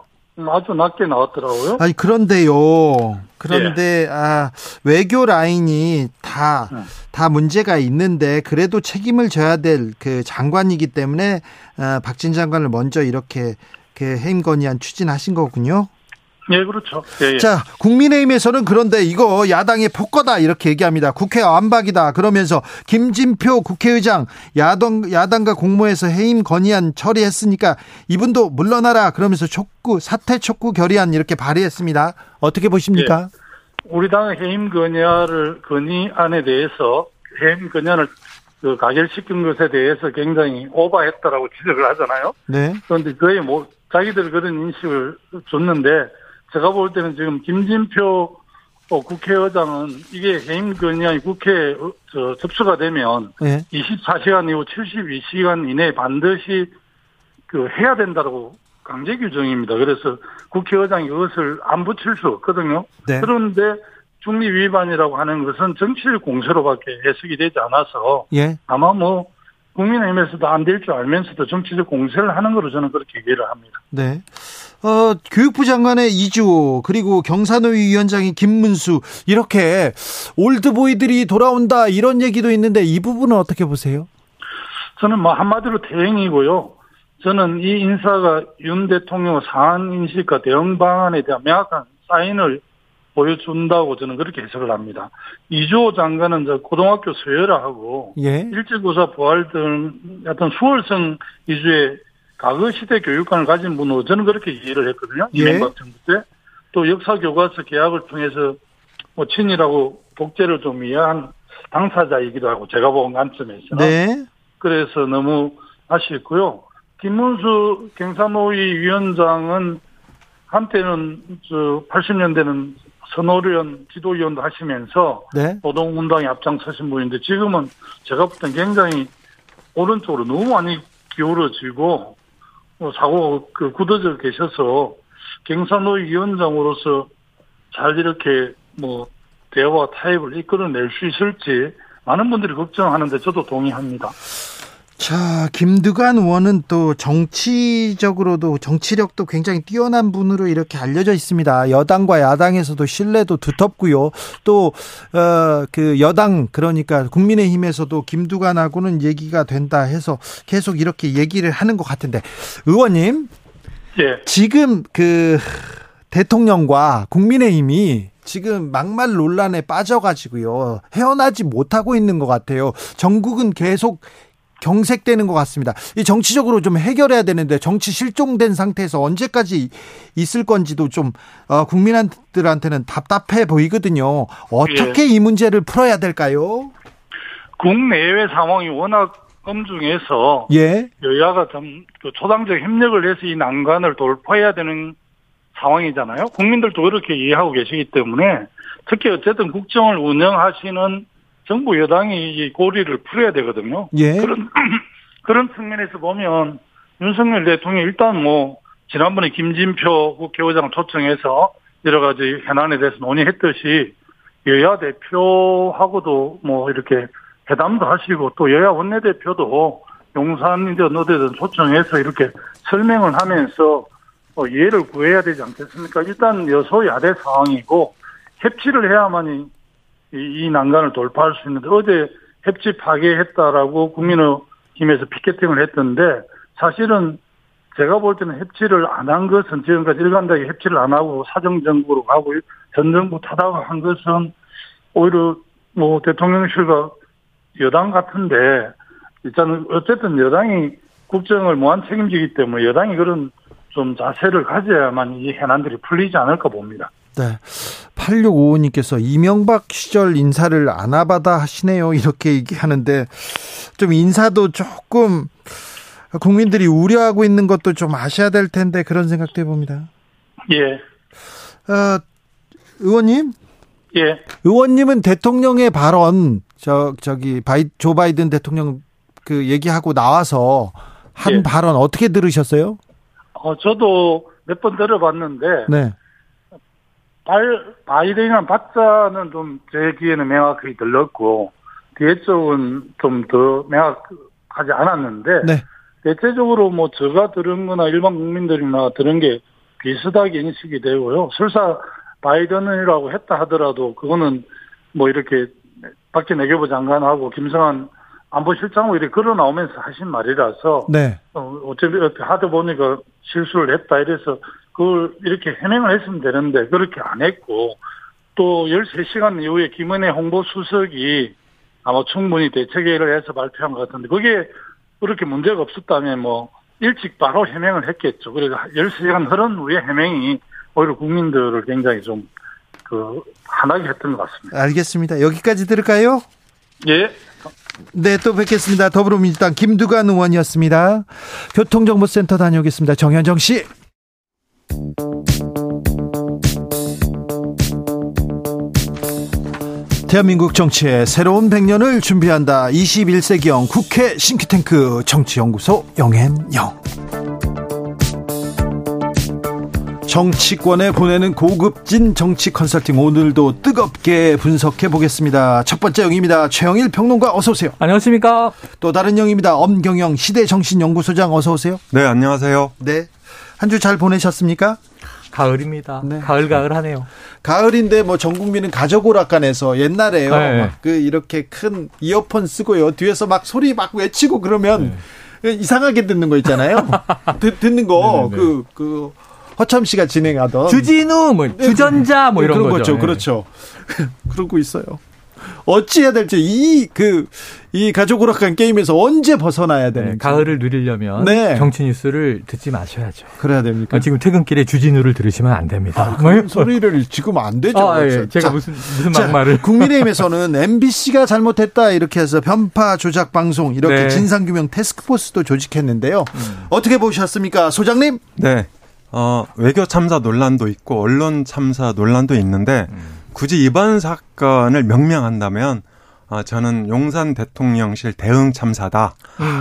아주 낮게 나왔더라고요. 아니 그런데요. 그런데 아 외교 라인이 다다 네. 문제가 있는데 그래도 책임을 져야 될 그 장관이기 때문에 아, 박진 장관을 먼저 이렇게 그 해임 건의안 추진하신 거군요. 예, 그렇죠. 예, 예. 자, 국민의힘에서는 그런데 이거 야당의 폭거다 이렇게 얘기합니다. 국회 완박이다 그러면서 김진표 국회의장 야당 야당과 공모해서 해임 건의안 처리했으니까 이분도 물러나라 그러면서 촉구 사퇴 촉구 결의안 이렇게 발의했습니다. 어떻게 보십니까? 우리 당의 해임 건의안을 건의안에 대해서 해임 건의안을 그 가결시킨 것에 대해서 굉장히 오바했다라고 지적을 하잖아요. 네. 그런데 그에 뭐 자기들 그런 인식을 줬는데 제가 볼 때는 지금 김진표 어, 국회의장은 이게 해임 건의안이 국회에 어, 저, 접수가 되면 네. 24시간 이후 72시간 이내에 반드시 그 해야 된다고 강제 규정입니다. 그래서 국회의장이 그것을 안 붙일 수 없거든요. 네. 그런데 중립 위반이라고 하는 것은 정치적 공세로밖에 해석이 되지 않아서 예. 아마 뭐 국민의힘에서도 안 될 줄 알면서도 정치적 공세를 하는 거로 저는 그렇게 이해를 합니다. 네. 어, 교육부 장관의 이주호, 그리고 경산노위 위원장이 김문수, 이렇게 올드보이들이 돌아온다, 이런 얘기도 있는데, 이 부분은 어떻게 보세요? 저는 뭐 한마디로 대행이고요. 저는 이 인사가 윤 대통령 사안 인식과 대응 방안에 대한 명확한 사인을 보여준다고 저는 그렇게 해석을 합니다. 이주호 장관은 저 고등학교 서열화하고 예. 일제고사 부활 등 어떤 수월성 위주의 과거 시대 교육관을 가진 분으로 저는 그렇게 이해를 했거든요. 예. 이명박 정부 때. 또 역사 교과서 개혁을 통해서 뭐 친일하고 독재를 좀 이해한 당사자이기도 하고 제가 본 관점에서는. 네. 그래서 너무 아쉽고요. 김문수 경산노위 위원장은 한때는 저 80년대는 선호련 지도위원도 하시면서 네. 노동운동에 앞장서신 분인데 지금은 제가 볼 땐 굉장히 오른쪽으로 너무 많이 기울어지고 뭐 사고 그 굳어져 계셔서 경산노위 위원장으로서 잘 이렇게 뭐 대화와 타협을 이끌어낼 수 있을지 많은 분들이 걱정하는데 저도 동의합니다. 자, 김두관 의원은 또 정치적으로도 정치력도 굉장히 뛰어난 분으로 이렇게 알려져 있습니다. 여당과 야당에서도 신뢰도 두텁고요. 또 어 그 여당 그러니까 국민의힘에서도 김두관하고는 얘기가 된다 해서 계속 이렇게 얘기를 하는 것 같은데 의원님 예. 지금 그 대통령과 국민의힘이 지금 막말 논란에 빠져가지고요 헤어나지 못하고 있는 것 같아요. 전국은 계속 경색되는 것 같습니다. 이 정치적으로 좀 해결해야 되는데 정치 실종된 상태에서 언제까지 있을 건지도 좀 어, 국민들한테는 답답해 보이거든요. 어떻게 이 문제를 풀어야 될까요? 국내외 상황이 워낙 엄중해서 예, 여야가 좀그 초당적 협력을 해서 이 난관을 돌파해야 되는 상황이잖아요. 국민들도 그렇게 이해하고 계시기 때문에 특히 어쨌든 국정을 운영하시는 정부 여당이 이 고리를 풀어야 되거든요. 예, 그런 *clears throat* 그런 측면에서 보면 윤석열 대통령이 일단 뭐 지난번에 김진표 국회의장 초청해서 여러 가지 현안에 대해서 논의했듯이 여야 대표하고도 뭐 이렇게 회담도 하시고 또 여야 원내대표도 용산이든 어디든 초청해서 이렇게 설명을 하면서 어, 이해를 구해야 되지 않겠습니까? 일단 여소야대 상황이고 협치를 해야만이 이, 이 난간을 돌파할 수 있는데 어제 협치 파괴했다라고 국민의힘에서 피켓팅을 했던데 사실은 제가 볼 때는 협치를 안 한 것은 지금까지 일관되게 협치를 안 하고 사정정부로 가고 전 정부 타다가 한 것은 오히려 뭐 대통령실과 여당 같은데 일단은 어쨌든 여당이 국정을 무한 책임지기 때문에 여당이 그런 좀 자세를 가져야만 이 현안들이 풀리지 않을까 봅니다. 네. 8655님께서 이명박 시절 인사를 아나바다 하시네요. 이렇게 얘기하는데 좀 인사도 조금 국민들이 우려하고 있는 것도 좀 아셔야 될 텐데 그런 생각도 해봅니다. 예, 어, 의원님, 예. 의원님은 대통령의 발언 저 저기 바이 조 바이든 대통령 그 얘기하고 나와서 한 예. 발언 어떻게 들으셨어요? 어, 저도 몇 번 들어봤는데, 네. 발, 바이든이란 박자는 좀 제 귀에는 명확하게 들렸고, 뒤에 쪽은 좀 더 명확하지 않았는데, 네. 대체적으로 뭐 제가 들은 거나 일반 국민들이나 들은 게 비슷하게 인식이 되고요. 설사 바이든이라고 했다 하더라도 그거는 뭐 이렇게 박진 외교부 장관하고 김성한 안보실장하고 이렇게 걸어 나오면서 하신 말이라서 네. 어, 어차피 하다 보니까 실수를 했다 이래서 그걸 이렇게 해명을 했으면 되는데 그렇게 안 했고 또 13시간 이후에 김은혜 홍보수석이 아마 충분히 대책회의를 해서 발표한 것 같은데 그게 그렇게 문제가 없었다면 뭐 일찍 바로 해명을 했겠죠. 그래서 13시간 흐른 후에 해명이 오히려 국민들을 굉장히 좀 그 화나게 했던 것 같습니다. 알겠습니다. 여기까지 들을까요? 예. 네, 또 뵙겠습니다. 더불어민주당 김두관 의원이었습니다. 교통정보센터 다녀오겠습니다. 정현정 씨. 대한민국 정치의 새로운 100년을 준비한다. 21세기형 국회 싱크탱크 정치연구소 영앤영. 정치권에 보내는 고급진 정치 컨설팅 오늘도 뜨겁게 분석해 보겠습니다. 첫 번째 영입니다. 최영일 평론가 어서 오세요. 안녕하십니까. 또 다른 영입니다. 엄경영 시대정신연구소장 어서 오세요. 네, 안녕하세요. 네. 한 주 잘 보내셨습니까? 가을입니다. 네. 가을 가을 하네요. 가을인데 뭐 전 국민은 가족 오락관에서 옛날에요. 네. 막그 이렇게 큰 이어폰 쓰고요. 뒤에서 막 소리 막 외치고 그러면 이상하게 듣는 거 있잖아요. *laughs* 듣, 듣는 거 네, 네, 네. 그그 허참 씨가 진행하던 주진우, 뭐 주전자, 뭐 이런 그런 거죠. 거죠. 네. 그렇죠. *laughs* 그러고 있어요. 어찌해야 될지 이 그이 가족 오락관 게임에서 언제 벗어나야 되는지 네, 가을을 누리려면 네. 정치 뉴스를 듣지 마셔야죠. 그래야 됩니까? 아, 지금 퇴근길에 주진우를 들으시면 안 됩니다. 뭐 그런 소리를 지금 안 되죠. 아, 예. 제가 자, 무슨 무슨 자, 막말을 국민의힘에서는 MBC가 잘못했다 이렇게 해서 편파 조작 방송 이렇게 네. 진상 규명 테스크포스도 조직했는데요. 어떻게 보셨습니까, 소장님? 네. 어, 외교 참사 논란도 있고 언론 참사 논란도 있는데 굳이 이번 사건을 명명한다면 아, 저는 용산 대통령실 대응 참사다.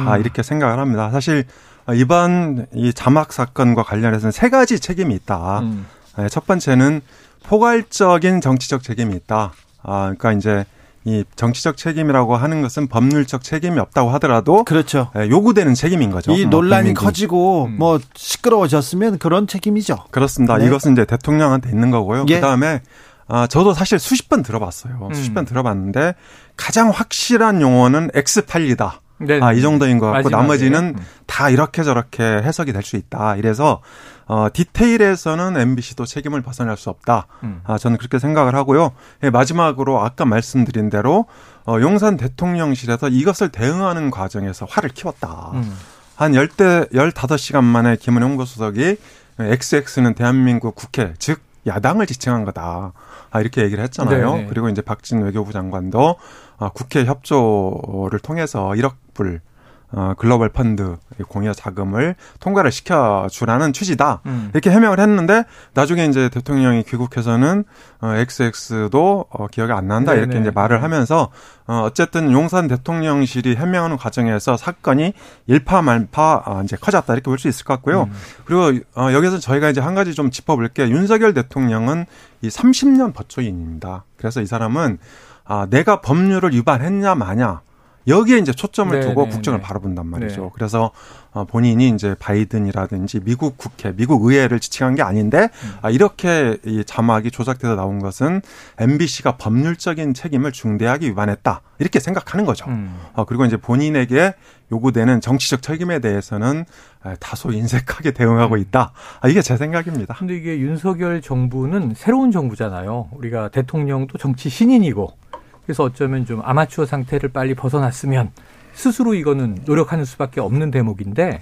아, 이렇게 생각을 합니다. 사실 아, 이번 이 자막 사건과 관련해서는 세 가지 책임이 있다. 음. 네, 첫 번째는 포괄적인 정치적 책임이 있다. 아, 그러니까 이제 이 정치적 책임이라고 하는 것은 법률적 책임이 없다고 하더라도 그렇죠. 예, 요구되는 책임인 거죠. 이뭐 논란이 국민들. 커지고 음. 뭐 시끄러워졌으면 그런 책임이죠. 그렇습니다. 네. 이것은 이제 대통령한테 있는 거고요. 예. 그다음에 아 저도 사실 수십 번 들어봤어요. 수십 음. 번 들어봤는데 가장 확실한 용어는 엑스팔리다. 네. 아, 이 정도인 것 같고 마지막에. 나머지는 음. 다 이렇게 저렇게 해석이 될 수 있다. 이래서 어 디테일에서는 MBC도 책임을 벗어날 수 없다. 음. 아 저는 그렇게 생각을 하고요. 예, 마지막으로 아까 말씀드린 대로 어 용산 대통령실에서 이것을 대응하는 과정에서 화를 키웠다. 음. 한 열대 열다섯 시간 만에 김은혜 홍보수석이 XX는 대한민국 국회 즉 야당을 지칭한 거다. 아, 이렇게 얘기를 했잖아요. 네네. 그리고 이제 박진 외교부 장관도 아, 국회 협조를 통해서 1억 불 어, 글로벌 펀드 공여 자금을 통과를 시켜주라는 취지다. 음. 이렇게 해명을 했는데 나중에 이제 대통령이 귀국해서는 어, XX도 어, 기억이 안 난다 이렇게 네네. 이제 말을 하면서 어, 어쨌든 용산 대통령실이 해명하는 과정에서 사건이 일파만파 어, 이제 커졌다 이렇게 볼 수 있을 것 같고요. 음. 그리고 어, 여기서 저희가 이제 한 가지 좀 짚어볼 게 윤석열 대통령은 이 30년 버초인입니다. 그래서 이 사람은 아, 내가 법률을 위반했냐 마냐 여기에 이제 초점을 네, 두고 네, 국정을 네. 바라본단 말이죠. 네. 그래서 어, 본인이 이제 바이든이라든지 미국 국회, 미국 의회를 지칭한 게 아닌데 음. 아, 이렇게 이 자막이 조작돼서 나온 것은 MBC가 법률적인 책임을 중대하게 위반했다 이렇게 생각하는 거죠. 음. 어, 그리고 이제 본인에게 요구되는 정치적 책임에 대해서는 아, 다소 인색하게 대응하고 있다. 아, 이게 제 생각입니다. 근데 이게 윤석열 정부는 새로운 정부잖아요. 우리가 대통령도 정치 신인이고 그래서 어쩌면 좀 아마추어 상태를 빨리 벗어났으면 스스로 이거는 노력하는 수밖에 없는 대목인데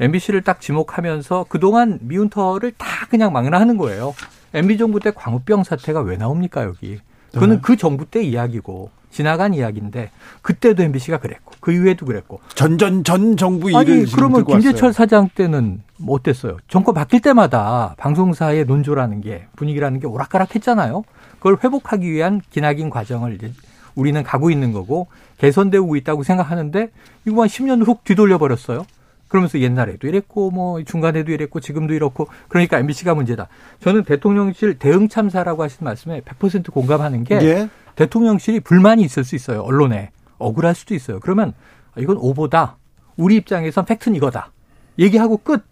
MBC를 딱 지목하면서 그동안 미운 털을 다 그냥 망라하는 거예요. MB 정부 때 광우병 사태가 왜 나옵니까 여기? 그거는 그 정부 때 이야기고 지나간 이야기인데 그때도 MBC가 그랬고 그 이후에도 그랬고 전전 전 정부 아니 그러면 김재철 왔어요. 사장 때는 뭐 어땠어요? 정권 바뀔 때마다 방송사의 논조라는 게 분위기라는 게 오락가락했잖아요. 그걸 회복하기 위한 기나긴 과정을 이제 우리는 가고 있는 거고 개선되고 있다고 생각하는데 이거 한 10년 훅 뒤돌려 버렸어요. 그러면서 옛날에도 이랬고 뭐 중간에도 이랬고 지금도 이렇고 그러니까 MBC가 문제다. 저는 대통령실 대응 참사라고 하신 말씀에 100% 공감하는 게 예. 대통령실이 불만이 있을 수 있어요. 언론에. 억울할 수도 있어요. 그러면 이건 오보다. 우리 입장에선 팩트는 이거다. 얘기하고 끝.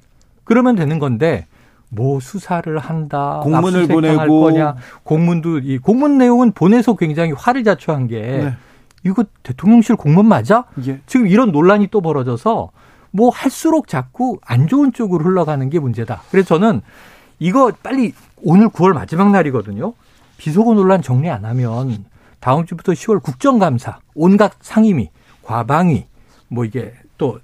그러면 되는 건데 뭐 수사를 한다. 공문을 보내고. 거냐. 공문도 이 공문 내용은 보내서 굉장히 화를 자초한 게 네. 이거 대통령실 공문 맞아? 예. 지금 이런 논란이 또 벌어져서 뭐 할수록 자꾸 안 좋은 쪽으로 흘러가는 게 문제다. 그래서 저는 이거 빨리 오늘 9월 마지막 날이거든요. 비속어 논란 정리 안 하면 다음 주부터 10월 국정감사, 온갖 상임위, 과방위, 뭐 이게 또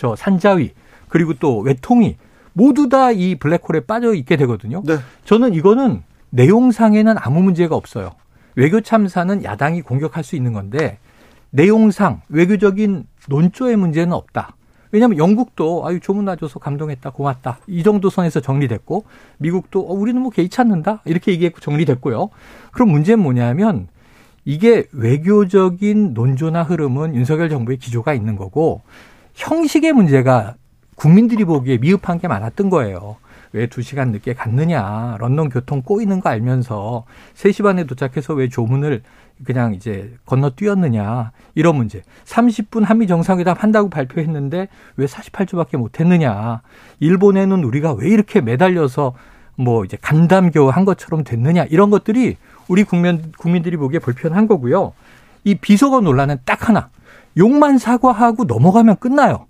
저 산자위, 그리고 또 외통위 모두 다 이 블랙홀에 빠져 있게 되거든요. 네. 저는 이거는 내용상에는 아무 문제가 없어요. 외교 참사는 야당이 공격할 수 있는 건데 내용상 외교적인 논조의 문제는 없다. 왜냐하면 영국도 아유 조문 놔줘서 감동했다 고맙다 이 정도 선에서 정리됐고 미국도 어, 우리는 뭐 개의치 않는다 이렇게 얘기했고 정리됐고요. 그럼 문제는 뭐냐면 이게 외교적인 논조나 흐름은 윤석열 정부의 기조가 있는 거고 형식의 문제가 국민들이 보기에 미흡한 게 많았던 거예요. 왜 두 시간 늦게 갔느냐. 런던 교통 꼬이는 거 알면서 3시 반에 도착해서 왜 조문을 그냥 이제 건너뛰었느냐. 이런 문제. 30분 한미 정상회담 한다고 발표했는데 왜 48초밖에 못 했느냐. 일본에는 우리가 왜 이렇게 매달려서 뭐 이제 간담교 한 것처럼 됐느냐. 이런 것들이 우리 국민, 국민들이 보기에 불편한 거고요. 이 비속어 논란은 딱 하나. 욕만 사과하고 넘어가면 끝나요.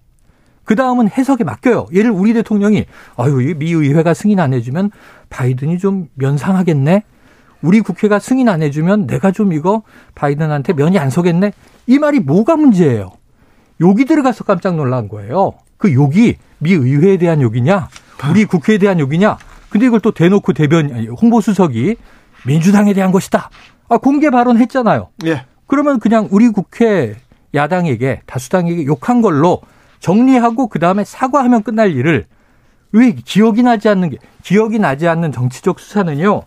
그 다음은 해석에 맡겨요. 예를 우리 대통령이 아유 이미 의회가 승인 안 해주면 바이든이 좀 면상하겠네. 우리 국회가 승인 안 해주면 내가 좀 이거 바이든한테 면이 안 서겠네. 이 말이 뭐가 문제예요? 욕이 들어가서 깜짝 놀란 거예요. 그 욕이 미 의회에 대한 욕이냐, 우리 국회에 대한 욕이냐. 근데 이걸 또 대놓고 대변 아니, 홍보 수석이 민주당에 대한 것이다. 아 공개 발언했잖아요. 예. 그러면 그냥 우리 국회 야당에게 다수당에게 욕한 걸로 정리하고 그 다음에 사과하면 끝날 일을 왜 기억이 나지 않는 게 기억이 나지 않는 정치적 수사는요.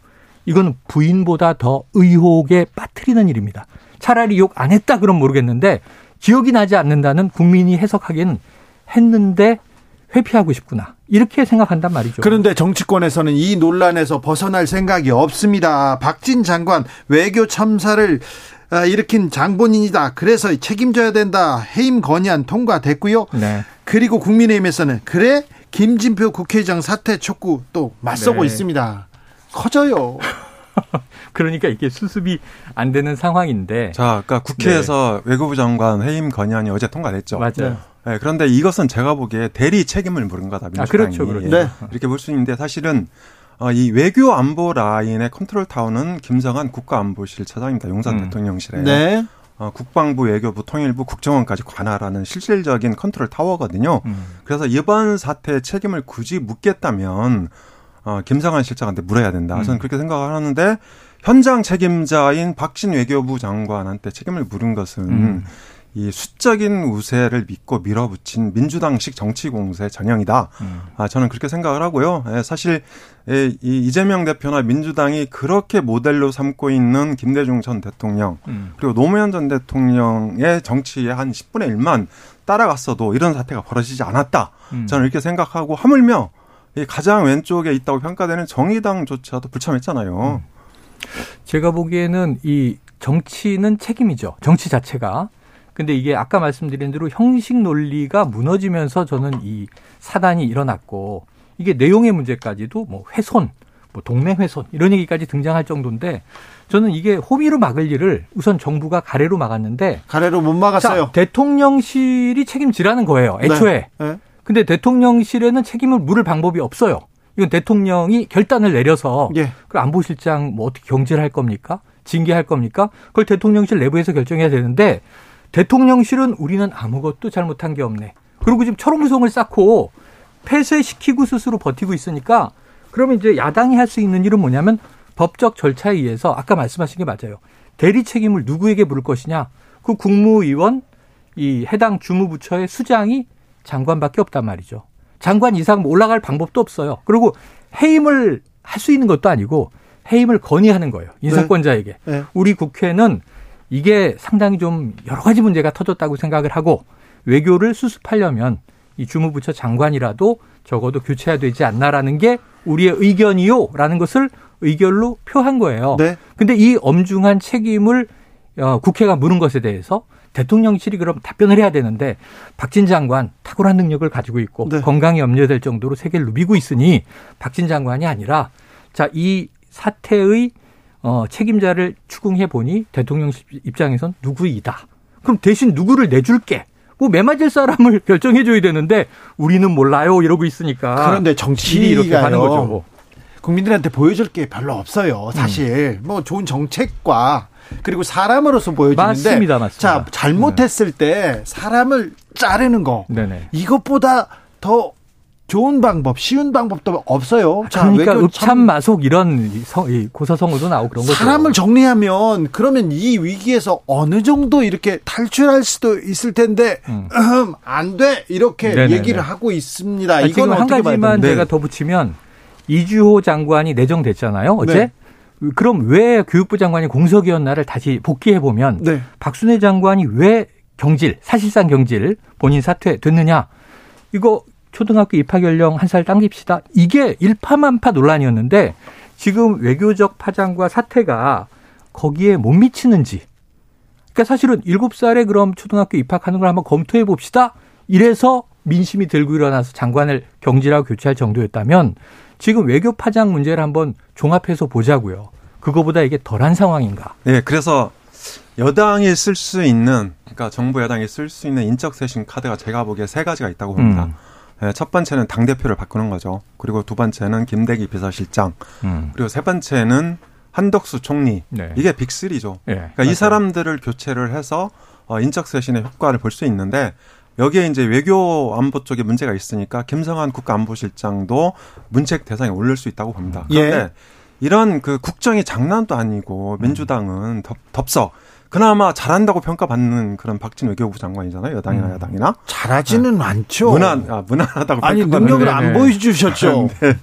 이건 부인보다 더 의혹에 빠뜨리는 일입니다. 차라리 욕 안 했다 그럼 모르겠는데 기억이 나지 않는다는 국민이 해석하기에는 했는데 회피하고 싶구나. 이렇게 생각한단 말이죠. 그런데 정치권에서는 이 논란에서 벗어날 생각이 없습니다. 박진 장관 외교 참사를 아, 일으킨 장본인이다. 그래서 책임져야 된다. 해임 건의안 통과됐고요. 네. 그리고 국민의힘에서는 그래 김진표 국회의장 사퇴 촉구 또 맞서고 네. 있습니다. 커져요. *laughs* 그러니까 이게 수습이 안 되는 상황인데 자, 아까 국회에서 외교부 장관 해임 건의안이 어제 통과됐죠. 맞아요. 네, 그런데 이것은 제가 보기에 대리 책임을 물은 거다. 민주당이. 아, 그렇죠, 그렇죠. 네. 이렇게 볼 수 있는데 사실은 어, 이 외교 안보 라인의 컨트롤 타워는 김성한 국가안보실 차장입니다. 용산 음. 대통령실에. 네. 어, 국방부, 외교부, 통일부, 국정원까지 관할하는 실질적인 컨트롤 타워거든요. 음. 그래서 이번 사태의 책임을 굳이 묻겠다면 어, 김성한 실장한테 물어야 된다. 저는 음. 그렇게 생각을 하는데 현장 책임자인 박진 외교부 장관한테 책임을 물은 것은 음. 이 수적인 우세를 믿고 밀어붙인 민주당식 정치 공세 전형이다. 음. 아, 저는 그렇게 생각을 하고요. 예, 사실 예, 이 이재명 대표나 민주당이 그렇게 모델로 삼고 있는 김대중 전 대통령 음. 그리고 노무현 전 대통령의 정치의 한 10분의 1만 따라갔어도 이런 사태가 벌어지지 않았다. 음. 저는 이렇게 생각하고 하물며 이 가장 왼쪽에 있다고 평가되는 정의당조차도 불참했잖아요. 제가 보기에는 이 정치는 책임이죠. 정치 자체가. 근데 이게 아까 말씀드린 대로 형식 논리가 무너지면서 저는 이 사단이 일어났고 이게 내용의 문제까지도 뭐 훼손, 뭐 동맹 훼손 이런 얘기까지 등장할 정도인데 저는 이게 호미로 막을 일을 우선 정부가 가래로 막았는데 가래로 못 막았어요. 자, 대통령실이 책임지라는 거예요. 애초에. 네. 근데 대통령실에는 책임을 물을 방법이 없어요. 이건 대통령이 결단을 내려서 예. 그 안보실장 뭐 어떻게 경질할 겁니까? 징계할 겁니까? 그걸 대통령실 내부에서 결정해야 되는데 대통령실은 우리는 아무것도 잘못한 게 없네. 그리고 지금 철옹성을 쌓고 폐쇄시키고 스스로 버티고 있으니까 그러면 이제 야당이 할 수 있는 일은 뭐냐면 법적 절차에 의해서 아까 말씀하신 게 맞아요. 대리 책임을 누구에게 물을 것이냐? 그 국무위원 이 해당 주무부처의 수장이 장관밖에 없단 말이죠. 장관 이상 뭐 올라갈 방법도 없어요. 그리고 해임을 할 수 있는 것도 아니고 해임을 건의하는 거예요. 인사권자에게. 네. 네. 우리 국회는 이게 상당히 좀 여러 가지 문제가 터졌다고 생각을 하고 외교를 수습하려면 이 주무부처 장관이라도 적어도 교체해야 되지 않나라는 게 우리의 의견이요라는 것을 의결로 표한 거예요. 네. 근데 이 엄중한 책임을 어, 국회가 물은 것에 대해서 대통령실이 그럼 답변을 해야 되는데 박진 장관 탁월한 능력을 가지고 있고 네. 건강이 염려될 정도로 세계를 누비고 있으니 박진 장관이 아니라 자 이 사태의 어, 책임자를 추궁해 보니 대통령실 입장에선 누구이다. 그럼 대신 누구를 내줄게. 뭐 매맞을 사람을 *laughs* 결정해 줘야 되는데 우리는 몰라요 이러고 있으니까 그런데 질이 이렇게 하는. 거죠. 국민들한테 보여줄 게 별로 없어요. 사실 뭐 좋은 정책과 그리고 사람으로서 보여주는데 맞습니다, 맞습니다. 자 잘못했을 때 사람을 자르는 거 네네. 이것보다 더 좋은 방법, 쉬운 방법도 없어요. 자, 그러니까 외교 읍참 마속 이런 고사성어도 나오고 그런 거죠. 사람을 정리하면 그러면 이 위기에서 어느 정도 이렇게 탈출할 수도 있을 텐데 음. 음, 안 돼. 이렇게 네네네. 얘기를 하고 있습니다. 아, 이건 한 가지만? 제가 더 붙이면 이주호 장관이 내정됐잖아요. 어제. 네. 그럼 왜 교육부 장관이 공석이었나를 다시 복귀해 보면 네. 박순애 장관이 왜 경질, 사실상 경질 본인 사퇴 됐느냐? 이거 초등학교 입학 연령 한 살 당깁시다. 이게 일파만파 논란이었는데 지금 외교적 파장과 사태가 거기에 못 미치는지. 그러니까 사실은 일곱 살에 그럼 초등학교 입학하는 걸 한번 검토해 봅시다. 이래서 민심이 들고 일어나서 장관을 경질하고 교체할 정도였다면 지금 외교 파장 문제를 한번 종합해서 보자고요. 그거보다 이게 덜한 상황인가? 네, 그래서 여당이 쓸 수 있는, 그러니까 정부 여당이 쓸 수 있는 인적 쇄신 카드가 제가 보기에 세 가지가 있다고 봅니다. 음. 네, 첫 번째는 당 대표를 바꾸는 거죠. 그리고 두 번째는 김대기 비서실장, 음. 그리고 세 번째는 한덕수 총리. 네. 이게 빅3죠. 예, 그러니까 맞아요. 이 사람들을 교체를 해서 어, 인적 쇄신의 효과를 볼 수 있는데 여기에 이제 외교 안보 쪽에 문제가 있으니까 김성한 국가안보실장도 문책 대상에 올릴 수 있다고 봅니다. 그런데 예. 이런 그 국정이 장난도 아니고 민주당은 덥, 덥석 그나마 잘한다고 평가받는 그런 박진 외교부 장관이잖아요. 여당이나 음. 야당이나 잘하지는 않죠. 무난 아, 무난하다고 아니 평가받는 능력을 네, 안 네. 보여주셨죠. 네.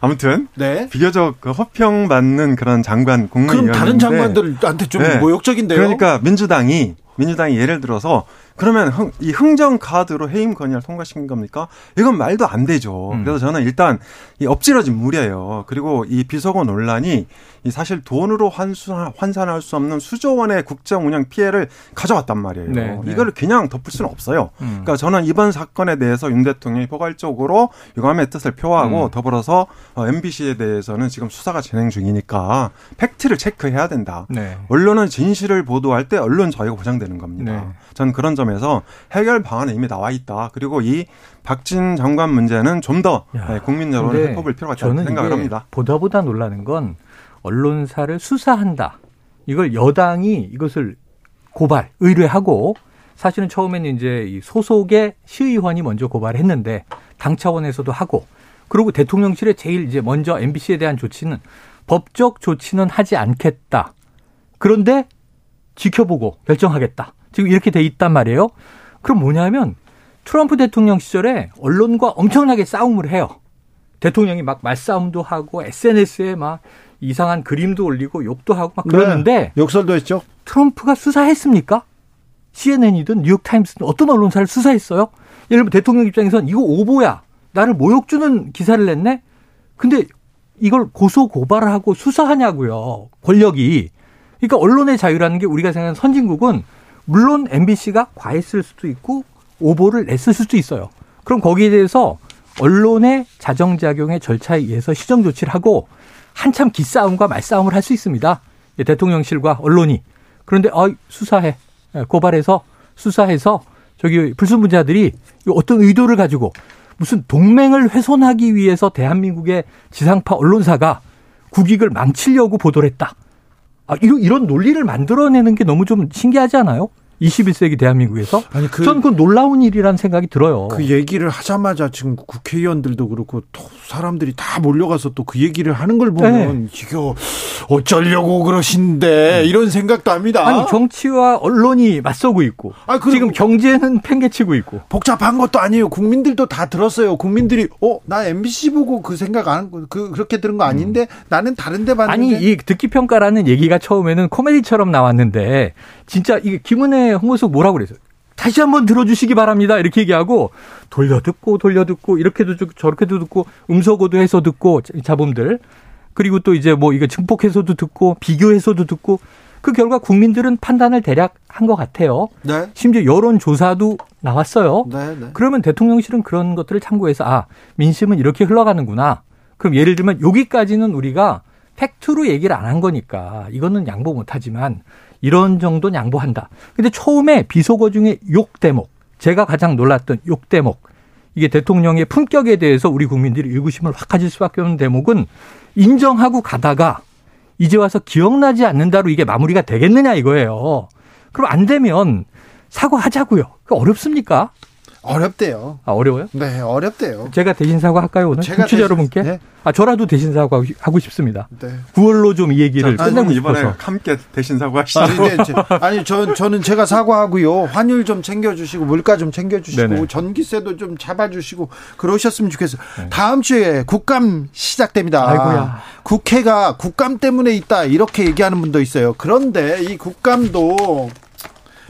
아무튼 네. 비교적 그 허평받는 그런 장관 그럼 국무위원인데 다른 장관들한테 좀 네. 모욕적인데요. 그러니까 민주당이 민주당이 예를 들어서 그러면 흥, 이 흥정 카드로 해임 건의를 통과시킨 겁니까? 이건 말도 안 되죠. 음. 그래서 저는 일단 이 엎질러진 물이에요. 그리고 이 비서고 논란이 이 사실 돈으로 환수, 환산할 수 없는 수조 원의 국정 운영 피해를 가져왔단 말이에요. 네, 네. 이걸 그냥 덮을 수는 없어요. 음. 그러니까 저는 이번 사건에 대해서 윤 대통령이 포괄적으로 유감의 뜻을 표하고 음. 더불어서 어, MBC에 대해서는 지금 수사가 진행 중이니까 팩트를 체크해야 된다. 네. 언론은 진실을 보도할 때 언론 자유가 보장되는 겁니다. 네. 저는 그런 점 에서 해결 방안은 이미 나와 있다. 그리고 이 박진 장관 문제는 좀 더 국민 여론을 해법을 필요가 있다고 저는 생각을 합니다. 보다 보다 놀라는 건 언론사를 수사한다. 이걸 여당이 이것을 고발, 의뢰하고 사실은 처음에는 이제 이 소속의 시의원이 먼저 고발했는데 당 차원에서도 하고 그리고 대통령실에 제일 이제 먼저 MBC에 대한 조치는 법적 조치는 하지 않겠다. 그런데 지켜보고 결정하겠다. 지금 이렇게 돼 있단 말이에요. 그럼 뭐냐면 트럼프 대통령 시절에 언론과 엄청나게 싸움을 해요. 대통령이 막 말싸움도 하고 SNS에 막 이상한 그림도 올리고 욕도 하고 막 그러는데 네. 욕설도 했죠. 트럼프가 수사했습니까? CNN이든 뉴욕타임스든 어떤 언론사를 수사했어요? 예를 들면 대통령 입장에선 이거 오보야. 나를 모욕 주는 기사를 냈네? 근데 이걸 고소 고발을 하고 수사하냐고요. 권력이. 그러니까 언론의 자유라는 게 우리가 생각하는 선진국은 물론 MBC가 과했을 수도 있고 오보를 냈을 수도 있어요. 그럼 거기에 대해서 언론의 자정작용의 절차에 의해서 시정 조치를 하고 한참 기싸움과 말싸움을 할 수 있습니다. 예, 대통령실과 언론이. 그런데 어, 수사해. 예, 고발해서 수사해서 저기 불순분자들이 어떤 의도를 가지고 무슨 동맹을 훼손하기 위해서 대한민국의 지상파 언론사가 국익을 망치려고 보도를 했다. 아, 이런, 이런 논리를 만들어내는 게 너무 좀 신기하지 않아요? 21세기 대한민국에서 아니 그 저는 그 놀라운 일이라는 생각이 들어요. 그 얘기를 하자마자 지금 국회의원들도 그렇고 또 사람들이 다 몰려가서 또 그 얘기를 하는 걸 보면 이거 어쩌려고 그러신데 이런 생각도 합니다. 아니 정치와 언론이 맞서고 있고 아, 지금 경제는 팽개치고 있고 복잡한 것도 아니에요. 국민들도 다 들었어요. 국민들이 어나 MBC 보고 그 생각 안그 그렇게 들은 거 아닌데 나는 다른데 봤는데 아니 이 듣기 평가라는 얘기가 처음에는 코미디처럼 나왔는데 진짜 이게 김은혜 홍보석 뭐라고 그랬어요? 다시 한번 들어주시기 바랍니다. 이렇게 얘기하고 돌려 듣고 돌려 듣고 이렇게도 듣고 저렇게도 듣고 음소거도 해서 듣고 자범들 그리고 또 이제 뭐 이거 증폭해서도 듣고 비교해서도 듣고 그 결과 국민들은 판단을 대략 한 것 같아요. 네. 심지어 여론 조사도 나왔어요. 네, 네. 그러면 대통령실은 그런 것들을 참고해서 아 민심은 이렇게 흘러가는구나. 그럼 예를 들면 여기까지는 우리가 팩트로 얘기를 안 한 거니까 이거는 양보 못하지만 이런 정도는 양보한다. 근데 처음에 비속어 중에 욕 대목 제가 가장 놀랐던 욕 대목 이게 대통령의 품격에 대해서 우리 국민들이 의구심을 확 가질 수밖에 없는 대목은 인정하고 가다가 이제 와서 기억나지 않는다로 이게 마무리가 되겠느냐 이거예요. 그럼 안 되면 사과하자고요. 그 어렵습니까? 어렵대요. 아, 어려워요? 네, 어렵대요. 제가 대신 사과할까요 오늘? 제가 청취자 대신- 여러분께? 네. 아 저라도 대신 사과하고 싶습니다. 네. 9월로 좀 이 얘기를 자, 끝내고 이번에 싶어서. 함께 대신 사과하시죠. 아니, 네, 제- 아니 저, 저는 제가 사과하고요. 환율 좀 챙겨주시고 물가 좀 챙겨주시고 네네. 전기세도 좀 잡아주시고 그러셨으면 좋겠어요. 다음 주에 국감 시작됩니다. 아이고야. 국회가 국감 때문에 있다 이렇게 얘기하는 분도 있어요. 그런데 이 국감도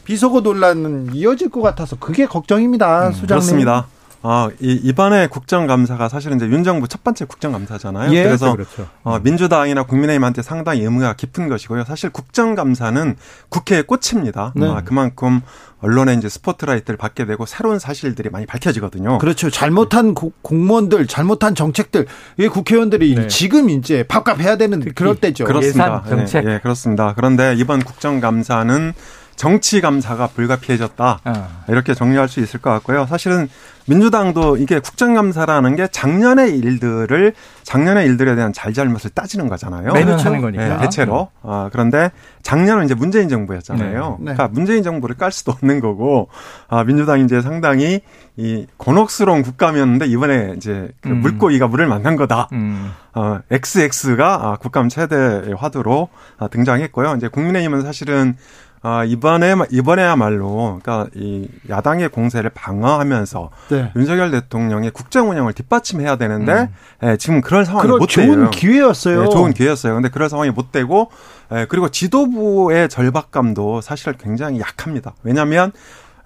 비속어 논란은 이어질 것 같아서 그게 걱정입니다, 수장님. 그렇습니다. 어, 이, 이번에 국정감사가 사실은 이제 윤 정부 첫 번째 국정감사잖아요. 예, 그래서 그렇죠. 어, 민주당이나 국민의힘한테 상당히 의무가 깊은 것이고요. 사실 국정감사는 국회의 꽃입니다. 네. 아, 그만큼 언론에 이제 스포트라이트를 받게 되고 새로운 사실들이 많이 밝혀지거든요. 그렇죠. 잘못한 고- 공무원들, 잘못한 정책들, 이 국회의원들이 네. 지금 이제 밥값 해야 되는 그럴 때죠. 그렇습니다. 예산, 정책. 예, 예, 그렇습니다. 그런데 이번 국정감사는 정치 감사가 불가피해졌다. 아. 이렇게 정리할 수 있을 것 같고요. 사실은 민주당도 이게 국정감사라는 게 작년의 일들을 작년의 일들에 대한 잘잘못을 따지는 거잖아요. 매년 그렇죠. 하는 거니까. 네, 대체로. 아, 그런데 작년은 이제 문재인 정부였잖아요. 네. 네. 그러니까 문재인 정부를 깔 수도 없는 거고, 아, 민주당이 이제 상당히 이 곤혹스러운 국감이었는데 이번에 이제 그 음. 물고기가 물을 만난 거다. 음. 어, XX가 아, 국감 최대의 화두로 아, 등장했고요. 이제 국민의힘은 사실은 아, 이번에 이번에야말로 그러니까 이 야당의 공세를 방어하면서 네. 윤석열 대통령의 국정 운영을 뒷받침해야 되는데 음. 예, 지금 그런 상황이 못 돼요. 좋은 기회였어요. 네, 좋은 기회였어요. 근데 그런 상황이 못 되고 예, 그리고 지도부의 절박감도 사실 굉장히 약합니다. 왜냐하면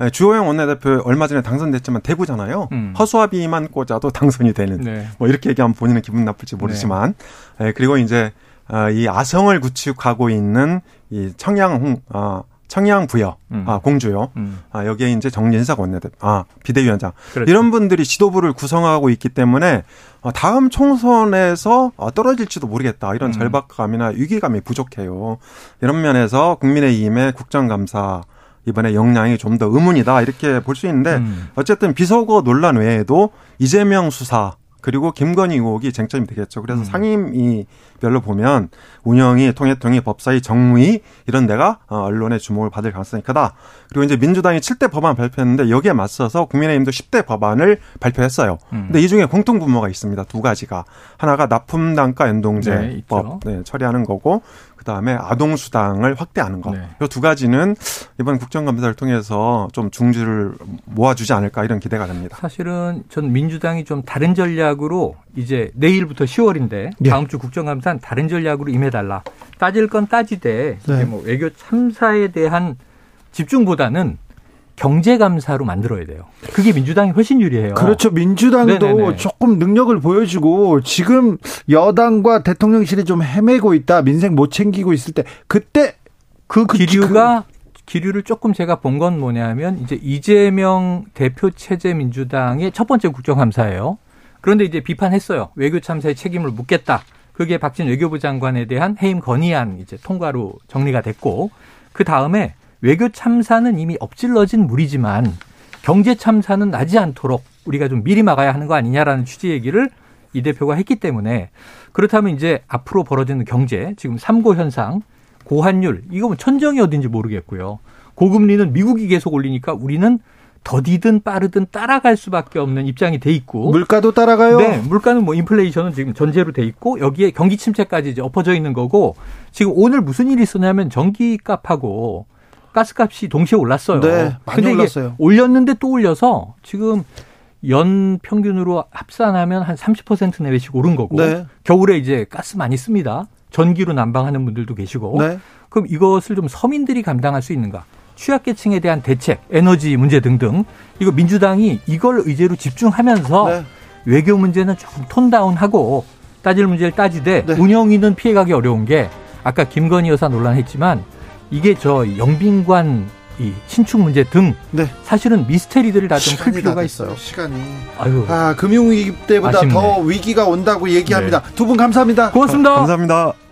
예, 주호영 원내대표 얼마 전에 당선됐지만 대구잖아요. 음. 허수아비만 꽂아도 당선이 되는. 네. 뭐 이렇게 얘기하면 본인은 기분 나쁠지 모르지만, 예, 그리고 이제 어, 이 아성을 구축하고 있는 이 청양 홍, 아, 청양 부여, 음. 아 공주요. 음. 아, 여기에 이제 정진석 원내대표, 아 비대위원장 그렇죠. 이런 분들이 지도부를 구성하고 있기 때문에 어, 다음 총선에서 어, 떨어질지도 모르겠다 이런 음. 절박감이나 위기감이 부족해요. 이런 면에서 국민의힘의 국정감사 이번에 역량이 좀 더 의문이다 이렇게 볼 수 있는데 음. 어쨌든 비서거 논란 외에도 이재명 수사 그리고 김건희 의혹이 쟁점이 되겠죠. 그래서 음. 상임위별로 보면 운영위, 통일통위, 법사위, 정무위 이런 데가 어, 언론의 주목을 받을 가능성이 크다. 그리고 이제 민주당이 7대 법안 발표했는데 여기에 맞서서 국민의힘도 10대 법안을 발표했어요. 음. 근데 이 중에 공통 분모가 있습니다. 두 가지가 하나가 납품 단가 네, 연동제법 있죠. 네, 처리하는 거고 그다음에 아동 수당을 확대하는 거. 네. 이두 가지는 이번 국정감사를 통해서 좀 중주를 모아주지 않을까 이런 기대가 됩니다. 사실은 전 민주당이 좀 다른 전략으로 이제 내일부터 10월인데 예. 다음 주 국정감사는 다른 전략으로 임해달라. 따질 건 따지되 네. 뭐 외교 참사에 대한 집중보다는 경제 감사로 만들어야 돼요. 그게 민주당이 훨씬 유리해요. 그렇죠. 민주당도 네네네. 조금 능력을 보여주고 지금 여당과 대통령실이 좀 헤매고 있다. 민생 못 챙기고 있을 때 그때 그 기류가 기류를 조금 제가 본 건 뭐냐면 이제 이재명 대표 체제 민주당의 첫 번째 국정감사예요. 그런데 이제 비판했어요. 외교 참사의 책임을 묻겠다. 그게 박진 외교부 장관에 대한 해임 건의안 이제 통과로 정리가 됐고 그 다음에 외교 참사는 이미 엎질러진 물이지만 경제 참사는 나지 않도록 우리가 좀 미리 막아야 하는 거 아니냐라는 취지 얘기를 이 대표가 했기 때문에 그렇다면 이제 앞으로 벌어지는 경제 지금 삼고 현상 고환율 이거 뭐 천정이 어딘지 모르겠고요. 고금리는 미국이 계속 올리니까 우리는 더디든 빠르든 따라갈 수밖에 없는 입장이 돼 있고 물가도 따라가요. 네, 물가는 뭐 인플레이션은 지금 전제로 돼 있고 여기에 경기 침체까지 이제 엎어져 있는 거고 지금 오늘 무슨 일이 있었냐면 전기값하고 가스값이 동시에 올랐어요. 네, 많이 근데 올랐어요. 올렸는데 또 올려서 지금 연 평균으로 합산하면 한 30% 내외씩 오른 거고 네. 겨울에 이제 가스 많이 씁니다. 전기로 난방하는 분들도 계시고 네. 그럼 이것을 좀 서민들이 감당할 수 있는가? 취약계층에 대한 대책, 에너지 문제 등등 이거 민주당이 이걸 의제로 집중하면서 네. 외교 문제는 조금 톤다운하고 따질 문제를 따지되 네. 운영위는 피해가기 어려운 게 아까 김건희 여사 논란했지만 이게 저 영빈관 이 신축 문제 등 네. 사실은 미스테리들을 다 좀 풀 필요가 다 있어요. 시간이. 아유, 아, 금융 위기 때보다 아쉽네. 더 위기가 온다고 얘기합니다. 두분 감사합니다. 고맙습니다. 감사합니다.